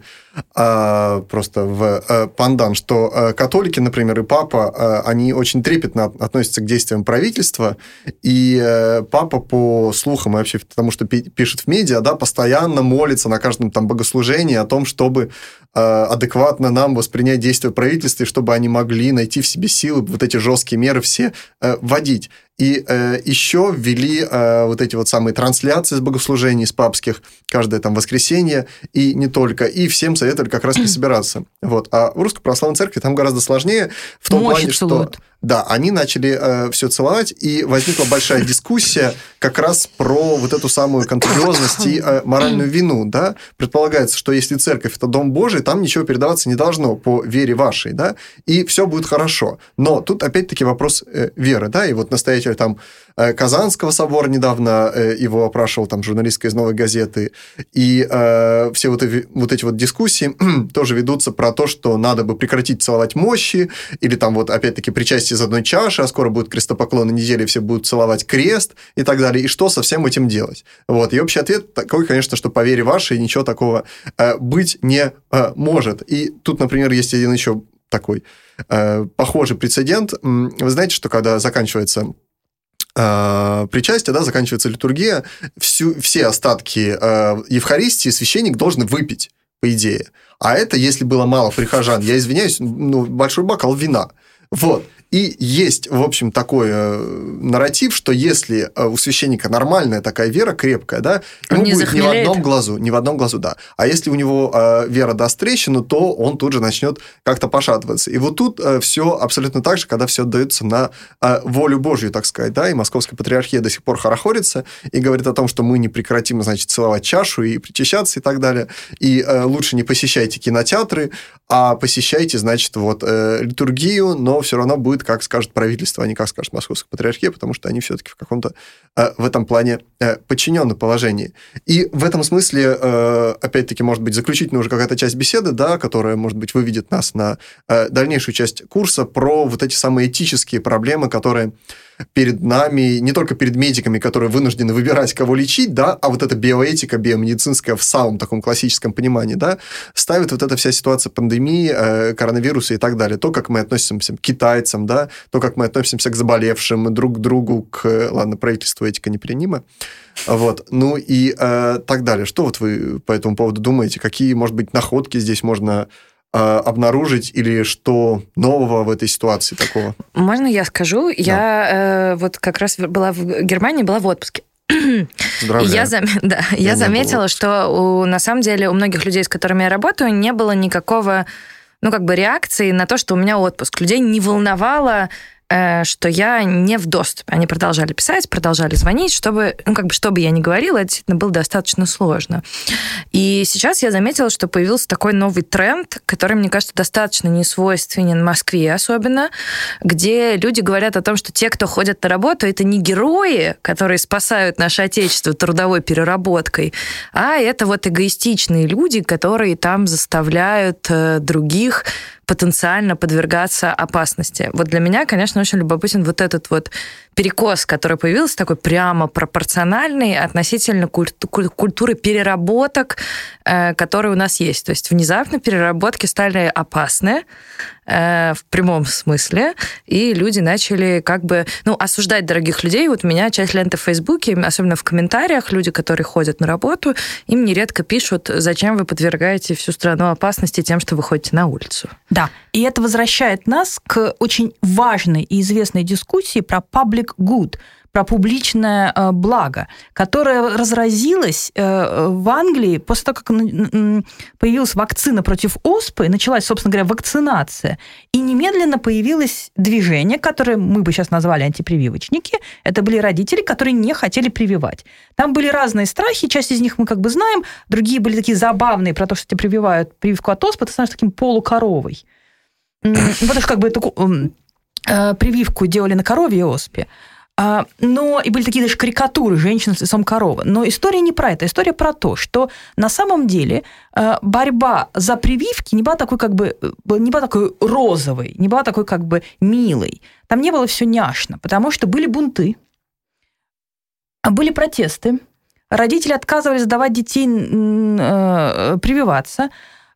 а, просто в а, пандан, что а, католики, например, и папа, они очень трепетно относятся к действиям правительства, и папа по слухам и вообще потому, что пишет в медиа, да, постоянно молится на каждом там богослужении о том, чтобы адекватно нам воспринять действия правительства, и чтобы они могли найти в себе силы вот эти жесткие меры все вводить. И э, еще ввели э, вот эти вот самые трансляции с богослужений, с папских, каждое там воскресенье, и не только. И всем советовали как раз не собираться. Вот. А в Русской Православной Церкви там гораздо сложнее в том Мощи плане, целуют. что... Да, они начали э, все целовать, и возникла большая дискуссия как раз про вот эту самую контагиозность и э, моральную вину, да. Предполагается, что если церковь – это дом Божий, там ничего передаваться не должно по вере вашей, да, и все будет хорошо. Но тут опять-таки вопрос э, веры, да, и вот настоятель там Казанского собора недавно э, его опрашивал там журналистка из «Новой газеты». И э, все вот, вот эти вот дискуссии тоже ведутся про то, что надо бы прекратить целовать мощи, или там вот опять-таки причастие из одной чаши, а скоро будет крестопоклон недели, все будут целовать крест и так далее. И что со всем этим делать? Вот. И общий ответ такой, конечно, что по вере вашей ничего такого э, быть не э, может. И тут, например, есть один еще такой э, похожий прецедент. Вы знаете, что когда заканчивается э, да, заканчивается литургия, всю, все остатки э, Евхаристии священник должен выпить, по идее. А это, если было мало прихожан, я извиняюсь, ну, большой бокал вина. Вот. И есть, в общем, такой э, нарратив, что если э, у священника нормальная такая вера, крепкая, да, ему не будет захмелеет. ни в одном глазу, ни в одном глазу, да. А если у него э, вера даст трещину, то он тут же начнет как-то пошатываться. И вот тут э, все абсолютно так же, когда все отдается на э, волю Божью, так сказать, да, и Московская патриархия до сих пор хорохорится и говорит о том, что мы не прекратим, значит, целовать чашу и причащаться и так далее. И э, лучше не посещайте кинотеатры, а посещайте, значит, вот э, литургию, но все равно будет как скажет правительство, а не как скажет Московская патриархия, потому что они все-таки в каком-то э, в этом плане э, подчиненном положении. И в этом смысле, э, опять-таки, может быть, заключительная уже какая-то часть беседы, да, которая, может быть, выведет нас на э, дальнейшую часть курса про вот эти самые этические проблемы, которые перед нами, не только перед медиками, которые вынуждены выбирать, кого лечить, да, а вот эта биоэтика, биомедицинская в самом таком классическом понимании, да, ставит вот эта вся ситуация пандемии, э, коронавируса и так далее. То, как мы относимся к китайцам, да, то, как мы относимся к заболевшим, друг к другу, к, ладно, правительству этика неприменима, вот, ну и э, так далее. Что вот вы по этому поводу думаете? Какие, может быть, находки здесь можно обнаружить или что нового в этой ситуации такого? Можно я скажу? Да. Я э, вот как раз была в Германии, была в отпуске. Я, зам... да, я, я заметила, что у, на самом деле у многих людей, с которыми я работаю, не было никакого ну, как бы реакции на то, что у меня отпуск. Людей не волновало, что я не в доступе. Они продолжали писать, продолжали звонить, чтобы, ну, как бы, что бы я ни говорила, это действительно было достаточно сложно. И сейчас я заметила, что появился такой новый тренд, который, мне кажется, достаточно не Москве особенно, где люди говорят о том, что те, кто ходят на работу, это не герои, которые спасают наше Отечество трудовой переработкой, а это вот эгоистичные люди, которые там заставляют э, других потенциально подвергаться опасности. Вот для меня, конечно, очень любопытен вот этот вот перекос, который появился, такой прямо пропорциональный относительно культуры переработок, э, которые у нас есть. То есть внезапно переработки стали опасны э, в прямом смысле, и люди начали как бы, ну, осуждать дорогих людей. Вот у меня часть ленты в Фейсбуке, особенно в комментариях, люди, которые ходят на работу, им нередко пишут, зачем вы подвергаете всю страну опасности тем, что вы ходите на улицу. Да, и это возвращает нас к очень важной и известной дискуссии про public public good, про публичное э, благо, которое разразилось э, в Англии после того, как появилась вакцина против оспы, началась, собственно говоря, вакцинация, и немедленно появилось движение, которое мы бы сейчас назвали антипрививочники. Это были родители, которые не хотели прививать. Там были разные страхи, часть из них мы как бы знаем, другие были такие забавные про то, что тебе прививают прививку от оспы, ты становишься таким полукоровой. Вот уж как бы Э, прививку делали на корове и оспе. А, но и были такие даже карикатуры женщин с лицом коровы. Но история не про это. История про то, что на самом деле э, борьба за прививки не была такой как бы э, не была такой розовой, не была такой как бы милой. Там не было все няшно, потому что были бунты, были протесты, родители отказывались сдавать детей э, прививаться.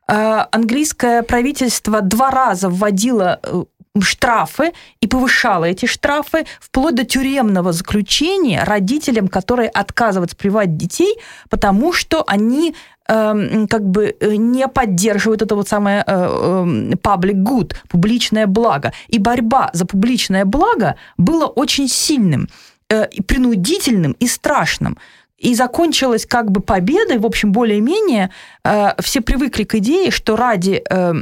Э, английское правительство два раза вводило э, штрафы и повышала эти штрафы вплоть до тюремного заключения родителям, которые отказываются прививать детей, потому что они э, как бы э, не поддерживают это вот самое э, эм, public good, публичное благо. И борьба за публичное благо была очень сильным, э, принудительным и страшным и закончилась как бы победой, в общем, более-менее э, все привыкли к идее, что ради э,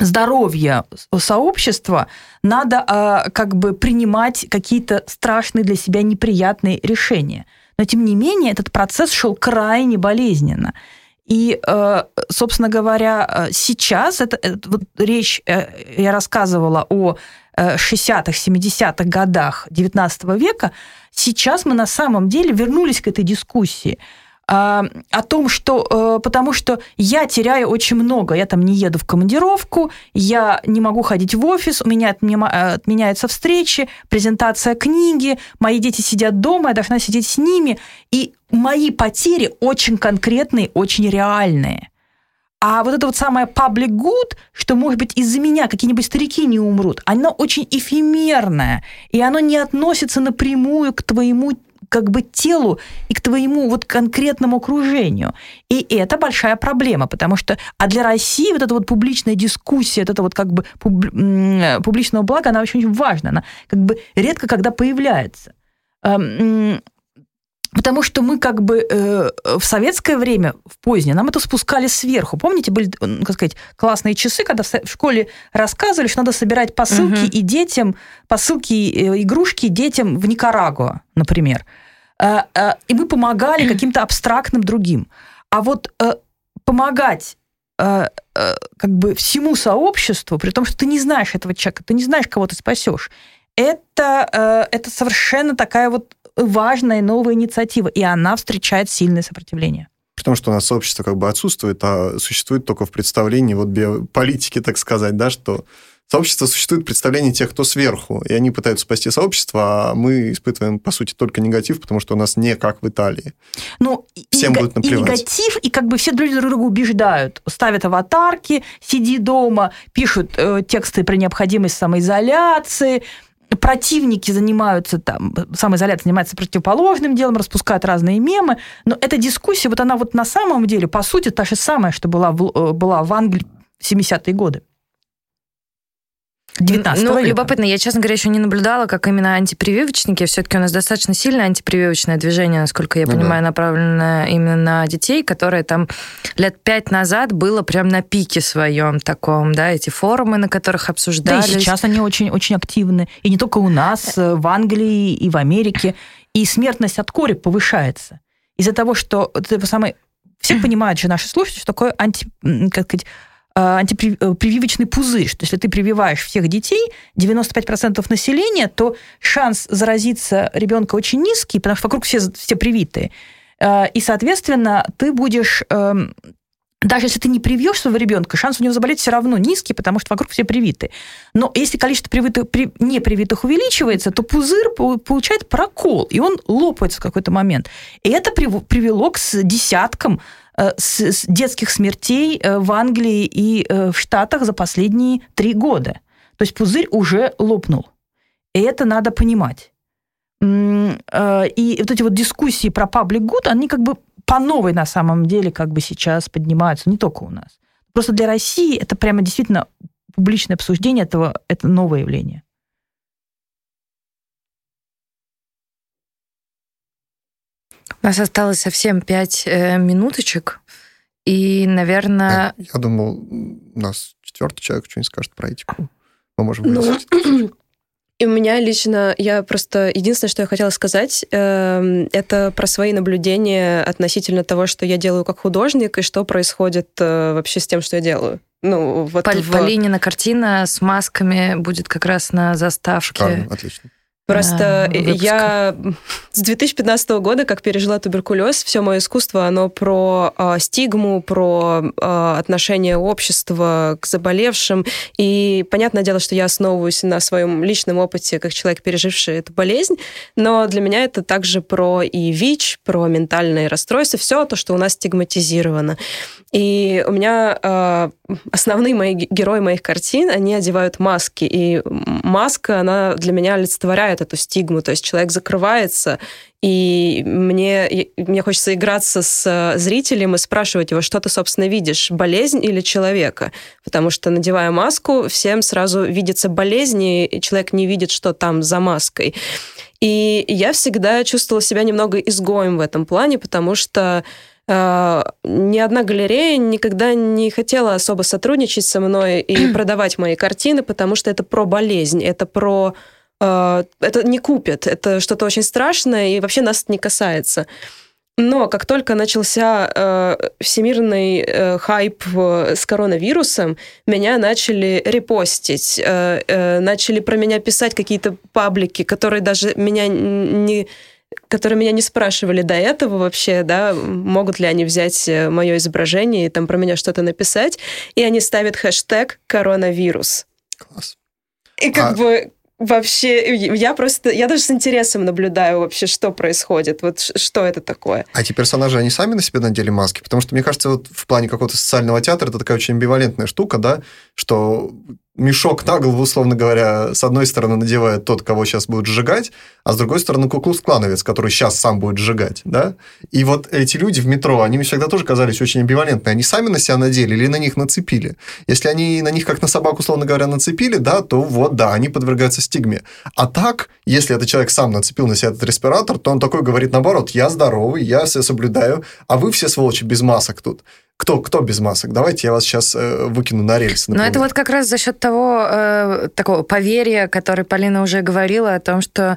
здоровья сообщества надо э, как бы принимать какие-то страшные для себя неприятные решения. Но тем не менее этот процесс шел крайне болезненно. И, э, собственно говоря, э, сейчас это, это вот речь, э, я рассказывала о 60-х, 70-х годах XIX века, сейчас мы на самом деле вернулись к этой дискуссии о том, что э, потому что я теряю очень много. Я там не еду в командировку, я не могу ходить в офис, у меня отменяются встречи, презентация книги, мои дети сидят дома, я должна сидеть с ними, и мои потери очень конкретные, очень реальные. А вот это вот самое public good, что, может быть, из-за меня какие-нибудь старики не умрут, оно очень эфемерное, и оно не относится напрямую к твоему как бы телу и к твоему вот конкретному окружению. И это большая проблема, потому что, а для России вот эта вот публичная дискуссия, вот это вот как бы публичного блага, она очень-очень важна, она как бы редко когда появляется. Потому что мы как бы э, в советское время, в позднее, нам это спускали сверху. Помните, были, как сказать, классные часы, когда в школе рассказывали, что надо собирать посылки угу. и детям, посылки, э, игрушки детям в Никарагуа, например. Э, э, и мы помогали каким-то абстрактным другим. А вот э, помогать как бы всему сообществу, при том, что ты не знаешь этого человека, ты не знаешь, кого ты спасешь, это, это совершенно такая вот важная новая инициатива, и она встречает сильное сопротивление. Потому что у нас сообщество как бы отсутствует, а существует только в представлении вот биополитики, так сказать, да, что сообщество существует представление тех, кто сверху, и они пытаются спасти сообщество, а мы испытываем, по сути, только негатив, потому что у нас не как в Италии. Ну, Всем и, будет наплевать. И негатив, и как бы все друг друга убеждают. Ставят аватарки, сиди дома, пишут э, тексты про необходимость самоизоляции, противники занимаются там, самоизоляция занимается противоположным делом, распускают разные мемы, но эта дискуссия, вот она вот на самом деле, по сути, та же самая, что была в, э, была в Англии в 70-е годы. 19 Ну, века. любопытно, я, честно говоря, еще не наблюдала, как именно антипрививочники. Все-таки у нас достаточно сильное антипрививочное движение, насколько я ну, понимаю, да. направленное именно на детей, которые там лет пять назад было прям на пике своем таком, да, эти форумы, на которых обсуждались. Да, и сейчас они очень, очень активны. И не только у нас, э, в Англии и в Америке. И смертность от кори повышается. Из-за того, что это самое все понимают же наши слушатели, что такое анти, как сказать, Э, антипрививочный пузырь, что если ты прививаешь всех детей, 95% населения, то шанс заразиться ребенка очень низкий, потому что вокруг все, все привитые. Э, и, соответственно, ты будешь эм, даже если ты не привьешь своего ребенка, шанс у него заболеть все равно низкий, потому что вокруг все привиты. Но если количество привитых, при, непривитых увеличивается, то пузырь получает прокол, и он лопается в какой-то момент. И это привело к десяткам Э, с, с детских смертей э, в Англии и э, в Штатах за последние три года. То есть пузырь уже лопнул. И это надо понимать. И вот эти вот дискуссии про public good, они как бы по новой на самом деле как бы сейчас поднимаются, не только у нас. Просто для России это прямо действительно публичное обсуждение этого, это новое явление. У нас осталось совсем пять э, минуточек. И, наверное... Я, я думал, у нас четвертый человек что-нибудь скажет про этику. Мы можем ну, И у меня лично, я просто... Единственное, что я хотела сказать, э, это про свои наблюдения относительно того, что я делаю как художник, и что происходит э, вообще с тем, что я делаю. Ну, вот Пол, в... Полинина картина с масками будет как раз на заставке. Шикарно, отлично. Просто выпуска. я с 2015 года, как пережила туберкулез, все мое искусство, оно про э, стигму, про э, отношение общества к заболевшим. И понятное дело, что я основываюсь на своем личном опыте, как человек, переживший эту болезнь, но для меня это также про и ВИЧ, про ментальные расстройства, все то, что у нас стигматизировано. И у меня э, основные мои герои моих картин, они одевают маски. И маска, она для меня олицетворяет эту стигму. То есть человек закрывается, и мне, мне хочется играться с зрителем и спрашивать его, что ты, собственно, видишь, болезнь или человека? Потому что, надевая маску, всем сразу видится болезнь, и человек не видит, что там за маской. И я всегда чувствовала себя немного изгоем в этом плане, потому что э, ни одна галерея никогда не хотела особо сотрудничать со мной и продавать мои картины, потому что это про болезнь, это про э, это не купят, это что-то очень страшное и вообще нас не касается. Но как только начался э, всемирный э, хайп с коронавирусом, меня начали репостить, э, э, начали про меня писать какие-то паблики, которые даже меня не которые меня не спрашивали до этого вообще, да, могут ли они взять э, мое изображение и там про меня что-то написать, и они ставят хэштег коронавирус. Класс. И как А- бы вообще, я просто, я даже с интересом наблюдаю вообще, что происходит, вот что это такое. А эти персонажи, они сами на себе надели маски? Потому что, мне кажется, вот в плане какого-то социального театра это такая очень амбивалентная штука, да, что мешок на голову, условно говоря, с одной стороны надевает тот, кого сейчас будут сжигать, а с другой стороны куклус-клановец, который сейчас сам будет сжигать, да? И вот эти люди в метро, они мне всегда тоже казались очень амбивалентные. Они сами на себя надели или на них нацепили? Если они на них как на собаку, условно говоря, нацепили, да, то вот, да, они подвергаются стигме. А так, если этот человек сам нацепил на себя этот респиратор, то он такой говорит, наоборот, я здоровый, я все соблюдаю, а вы все сволочи без масок тут. Кто, кто без масок? Давайте я вас сейчас э, выкину на рельсы. Но например. это вот как раз за счет того э, такого поверья, который Полина уже говорила о том, что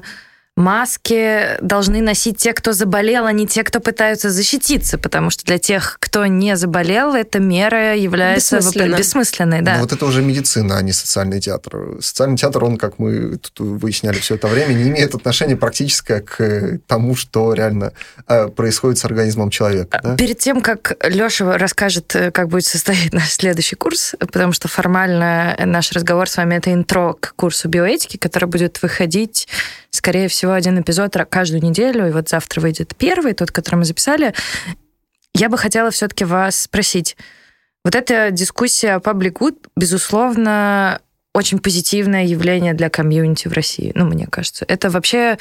маски должны носить те, кто заболел, а не те, кто пытаются защититься, потому что для тех, кто не заболел, эта мера является Бессмысленна. бессмысленной. Да. Ну, вот это уже медицина, а не социальный театр. Социальный театр, он, как мы тут выясняли все это время, не имеет отношения практическое к тому, что реально э, происходит с организмом человека. да? Перед тем, как Леша расскажет, э, как будет состоять наш следующий курс, потому что формально наш разговор с вами это интро к курсу биоэтики, который будет выходить, скорее всего, один эпизод каждую неделю, и вот завтра выйдет первый, тот, который мы записали. Я бы хотела все-таки вас спросить. Вот эта дискуссия Good, безусловно, очень позитивное явление для комьюнити в России, ну, мне кажется. Это вообще,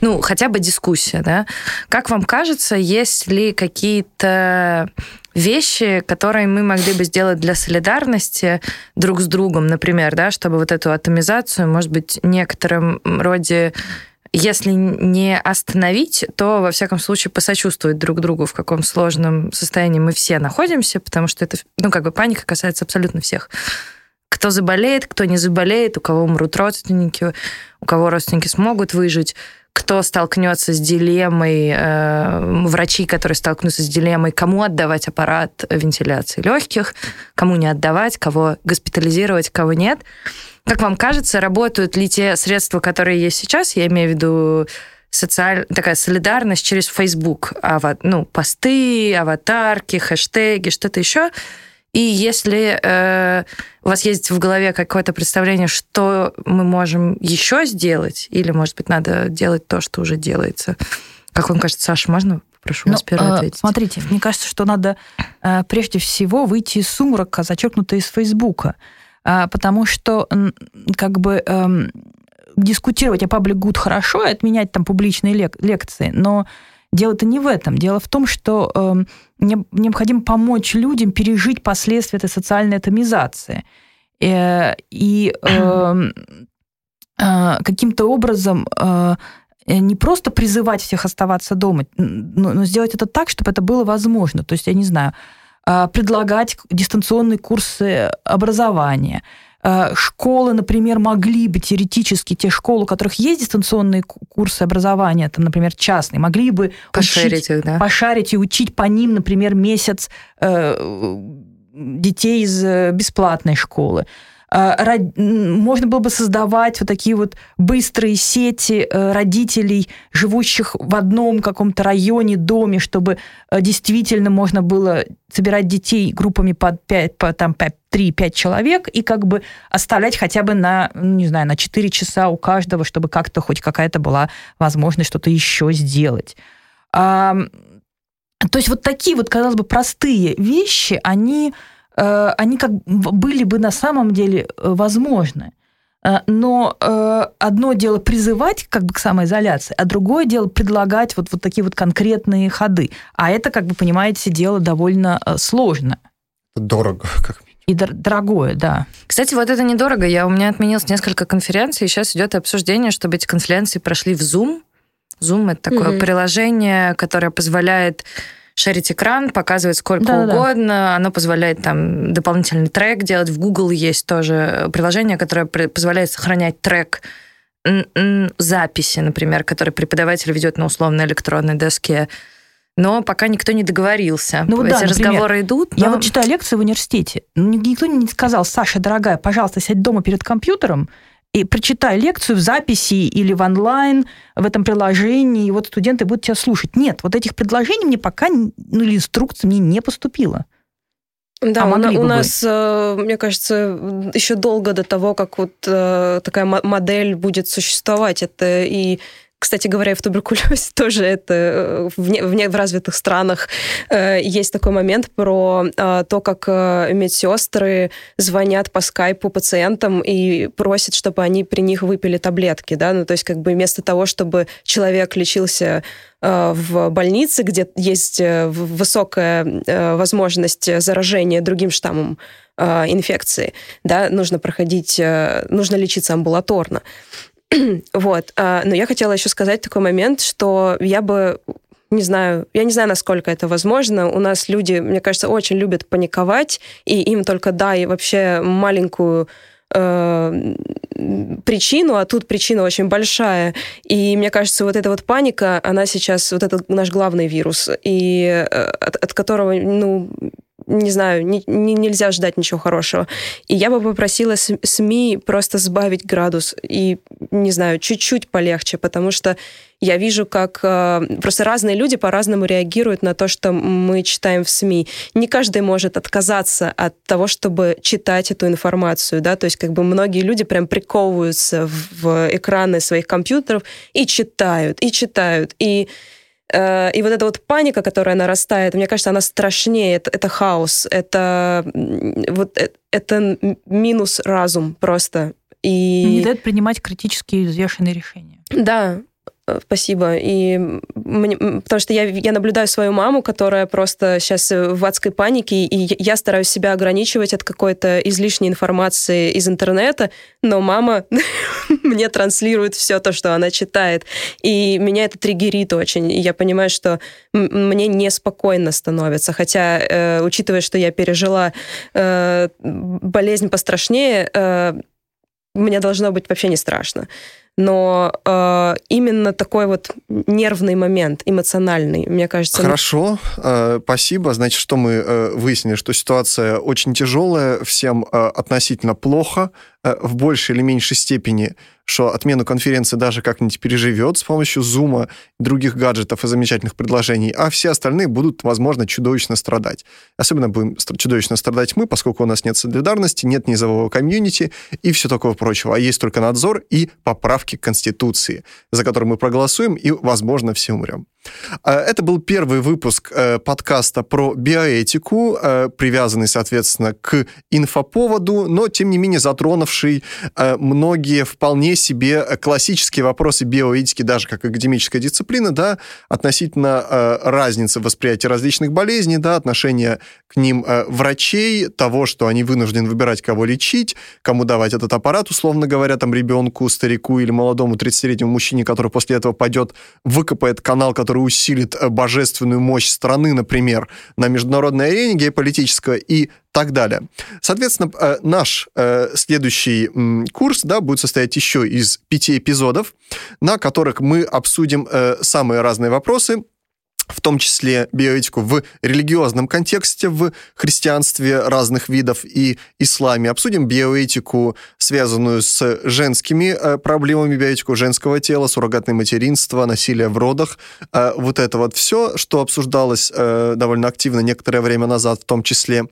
ну, хотя бы дискуссия, да? Как вам кажется, есть ли какие-то вещи, которые мы могли бы сделать для солидарности друг с другом, например, да, чтобы вот эту атомизацию, может быть, некотором роде если не остановить, то, во всяком случае, посочувствовать друг другу, в каком сложном состоянии мы все находимся, потому что это, ну, как бы паника касается абсолютно всех. Кто заболеет, кто не заболеет, у кого умрут родственники, у кого родственники смогут выжить, кто столкнется с дилеммой, э, врачи, которые столкнутся с дилеммой, кому отдавать аппарат вентиляции легких, кому не отдавать, кого госпитализировать, кого нет. Как вам кажется, работают ли те средства, которые есть сейчас, я имею в виду социаль... такая солидарность через Facebook, ава... ну, посты, аватарки, хэштеги, что-то еще. И если э, у вас есть в голове какое-то представление, что мы можем еще сделать, или, может быть, надо делать то, что уже делается. Как вам кажется, Саша, можно попрошу вас Ну, первой э, ответить? Смотрите, мне кажется, что надо э, прежде всего выйти из сумрака, зачеркнутого из Фейсбука. А, Потому что как бы эм, дискутировать о паблик гуд хорошо и отменять там публичные лек- лекции, но дело-то не в этом. Дело в том, что не- необходимо помочь людям пережить последствия этой социальной атомизации. Э, И эм, э, каким-то образом э, не просто призывать всех оставаться дома, но, но сделать это так, чтобы это было возможно. То есть, я не знаю, э, предлагать дистанционные курсы образования. Э, Школы, например, могли бы теоретически, те школы, у которых есть дистанционные ку- курсы образования, там, например, частные, могли бы Пошерить их, да? пошарить и учить по ним, например, месяц э, детей из э, бесплатной школы. Э, можно было бы создавать вот такие вот быстрые сети э, родителей, живущих в одном каком-то районе, доме, чтобы действительно можно было собирать детей группами по 5, по, там, 3-5 человек и как бы оставлять хотя бы на, ну, не знаю, на 4 часа у каждого, чтобы как-то хоть какая-то была возможность что-то еще сделать. То есть вот такие вот, казалось бы, простые вещи, они, э, они как были бы на самом деле э, возможны. Э, но одно дело призывать как бы к самоизоляции, а другое дело предлагать вот, вот такие вот конкретные ходы. А это, как бы понимаете, дело довольно сложное. Дорого, как и дорогое, да. Кстати, вот это недорого. Я, у меня отменилось несколько конференций, и сейчас идет обсуждение, чтобы эти конференции прошли в Zoom, Zoom это такое mm-hmm. приложение, которое позволяет шарить экран, показывать сколько да, угодно. Да. Оно позволяет там дополнительный трек делать. В Google есть тоже приложение, которое позволяет сохранять трек записи, например, который преподаватель ведет на условной электронной доске. Но пока никто не договорился. Ну, вот Эти да, разговоры идут. Но... Я вот читаю лекции в университете. Никто не сказал, Саша, дорогая, пожалуйста, сядь дома перед компьютером и прочитай лекцию в записи или в онлайн, в этом приложении, и вот студенты будут тебя слушать. Нет, вот этих предложений мне пока, ну или инструкций мне не поступило. Да, а у, у нас, э, мне кажется, еще долго до того, как вот э, такая модель будет существовать, это и кстати говоря, в туберкулезе тоже это э, в, не, в, не, в развитых странах э, есть такой момент про э, то, как э, медсестры звонят по скайпу пациентам и просят, чтобы они при них выпили таблетки, да, ну то есть как бы вместо того, чтобы человек лечился э, в больнице, где есть э, высокая возможность заражения другим штаммом инфекции, да, нужно проходить, нужно лечиться амбулаторно. вот. А, но я хотела еще сказать такой момент, что я бы не знаю, я не знаю, насколько это возможно. У нас люди, мне кажется, очень любят паниковать, и им только дай вообще маленькую э, причину, а тут причина очень большая. И мне кажется, вот эта вот паника, она сейчас, вот это наш главный вирус, и э, от, от которого, ну, не знаю, не, не, нельзя ждать ничего хорошего. И я бы попросила СМИ просто сбавить градус и, не знаю, чуть-чуть полегче, потому что я вижу, как э, просто разные люди по-разному реагируют на то, что мы читаем в СМИ. Не каждый может отказаться от того, чтобы читать эту информацию, да, то есть как бы многие люди прям приковываются в, в экраны своих компьютеров и читают, и читают, и и вот эта вот паника, которая нарастает, мне кажется, она страшнее. Это, это хаос, это вот э, это минус разум просто. И... Не дает принимать критически взвешенные решения. Да, Э, спасибо. И мне, потому что я, я наблюдаю свою маму, которая просто сейчас в адской панике, и я стараюсь себя ограничивать от какой-то излишней информации из интернета, но мама мне транслирует все то, что она читает. И меня это триггерит очень. И я понимаю, что мне неспокойно становится. Хотя, э, учитывая, что я пережила э, болезнь пострашнее, э, мне должно быть вообще не страшно но э, именно такой вот нервный момент, эмоциональный, мне кажется. Хорошо, э, спасибо. Значит, что мы э, выяснили, что ситуация очень тяжелая, всем э, относительно плохо, э, в большей или меньшей степени что отмену конференции даже как-нибудь переживет с помощью Zoom других гаджетов и замечательных предложений, а все остальные будут, возможно, чудовищно страдать. Особенно будем чудовищно страдать мы, поскольку у нас нет солидарности, нет низового комьюнити и все такого прочего, а есть только надзор и поправки к Конституции, за которые мы проголосуем и, возможно, все умрем. А, это был первый выпуск э, подкаста про биоэтику, э, привязанный, соответственно, к инфоповоду, но, тем не менее, затронувший э, многие вполне себе классические вопросы биоэтики, даже как академическая дисциплина, да, относительно разницы восприятия различных болезней, да, отношения к ним врачей, того, что они вынуждены выбирать, кого лечить, кому давать этот аппарат, условно говоря, там, ребенку, старику или молодому 30-летнему мужчине, который после этого пойдет, выкопает канал, который который усилит э, божественную мощь страны, например, на международной арене геополитической и так далее. Соответственно, э, наш э, следующий курс да, будет состоять еще из пяти эпизодов, на которых мы обсудим самые разные вопросы, в том числе биоэтику в религиозном контексте, в христианстве разных видов и исламе. Обсудим биоэтику, связанную с женскими э, проблемами, биоэтику женского тела, суррогатное материнство, насилие в родах. Э, вот это вот все, что обсуждалось э, довольно активно некоторое время назад в том числе.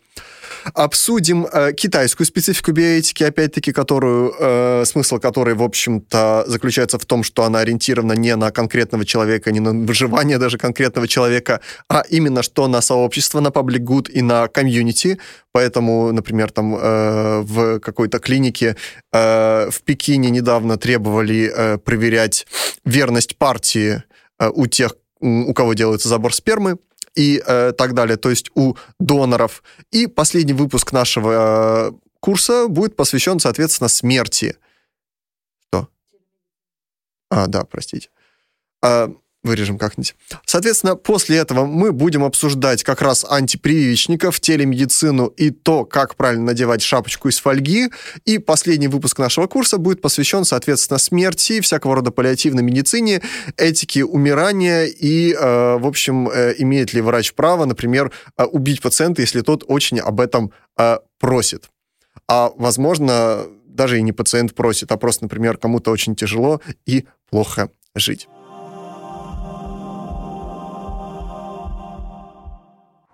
Обсудим э, китайскую специфику биоэтики, опять-таки, которую, э, смысл которой, в общем-то, заключается в том, что она ориентирована не на конкретного человека, не на выживание даже конкретного человека, а именно что на сообщество, на public good и на комьюнити. Поэтому, например, там э, в какой-то клинике э, в Пекине недавно требовали э, проверять верность партии э, у тех, у кого делается забор спермы и э, так далее, то есть у доноров. И последний выпуск нашего э, курса будет посвящен, соответственно, смерти. Что? А, да, простите. А, Вырежем как-нибудь. Соответственно, после этого мы будем обсуждать как раз антипрививочников, телемедицину и то, как правильно надевать шапочку из фольги. И последний выпуск нашего курса будет посвящен, соответственно, смерти, всякого рода паллиативной медицине, этике умирания и, э, в общем, э, имеет ли врач право, например, э, убить пациента, если тот очень об этом э, просит. А, возможно, даже и не пациент просит, а просто, например, кому-то очень тяжело и плохо жить.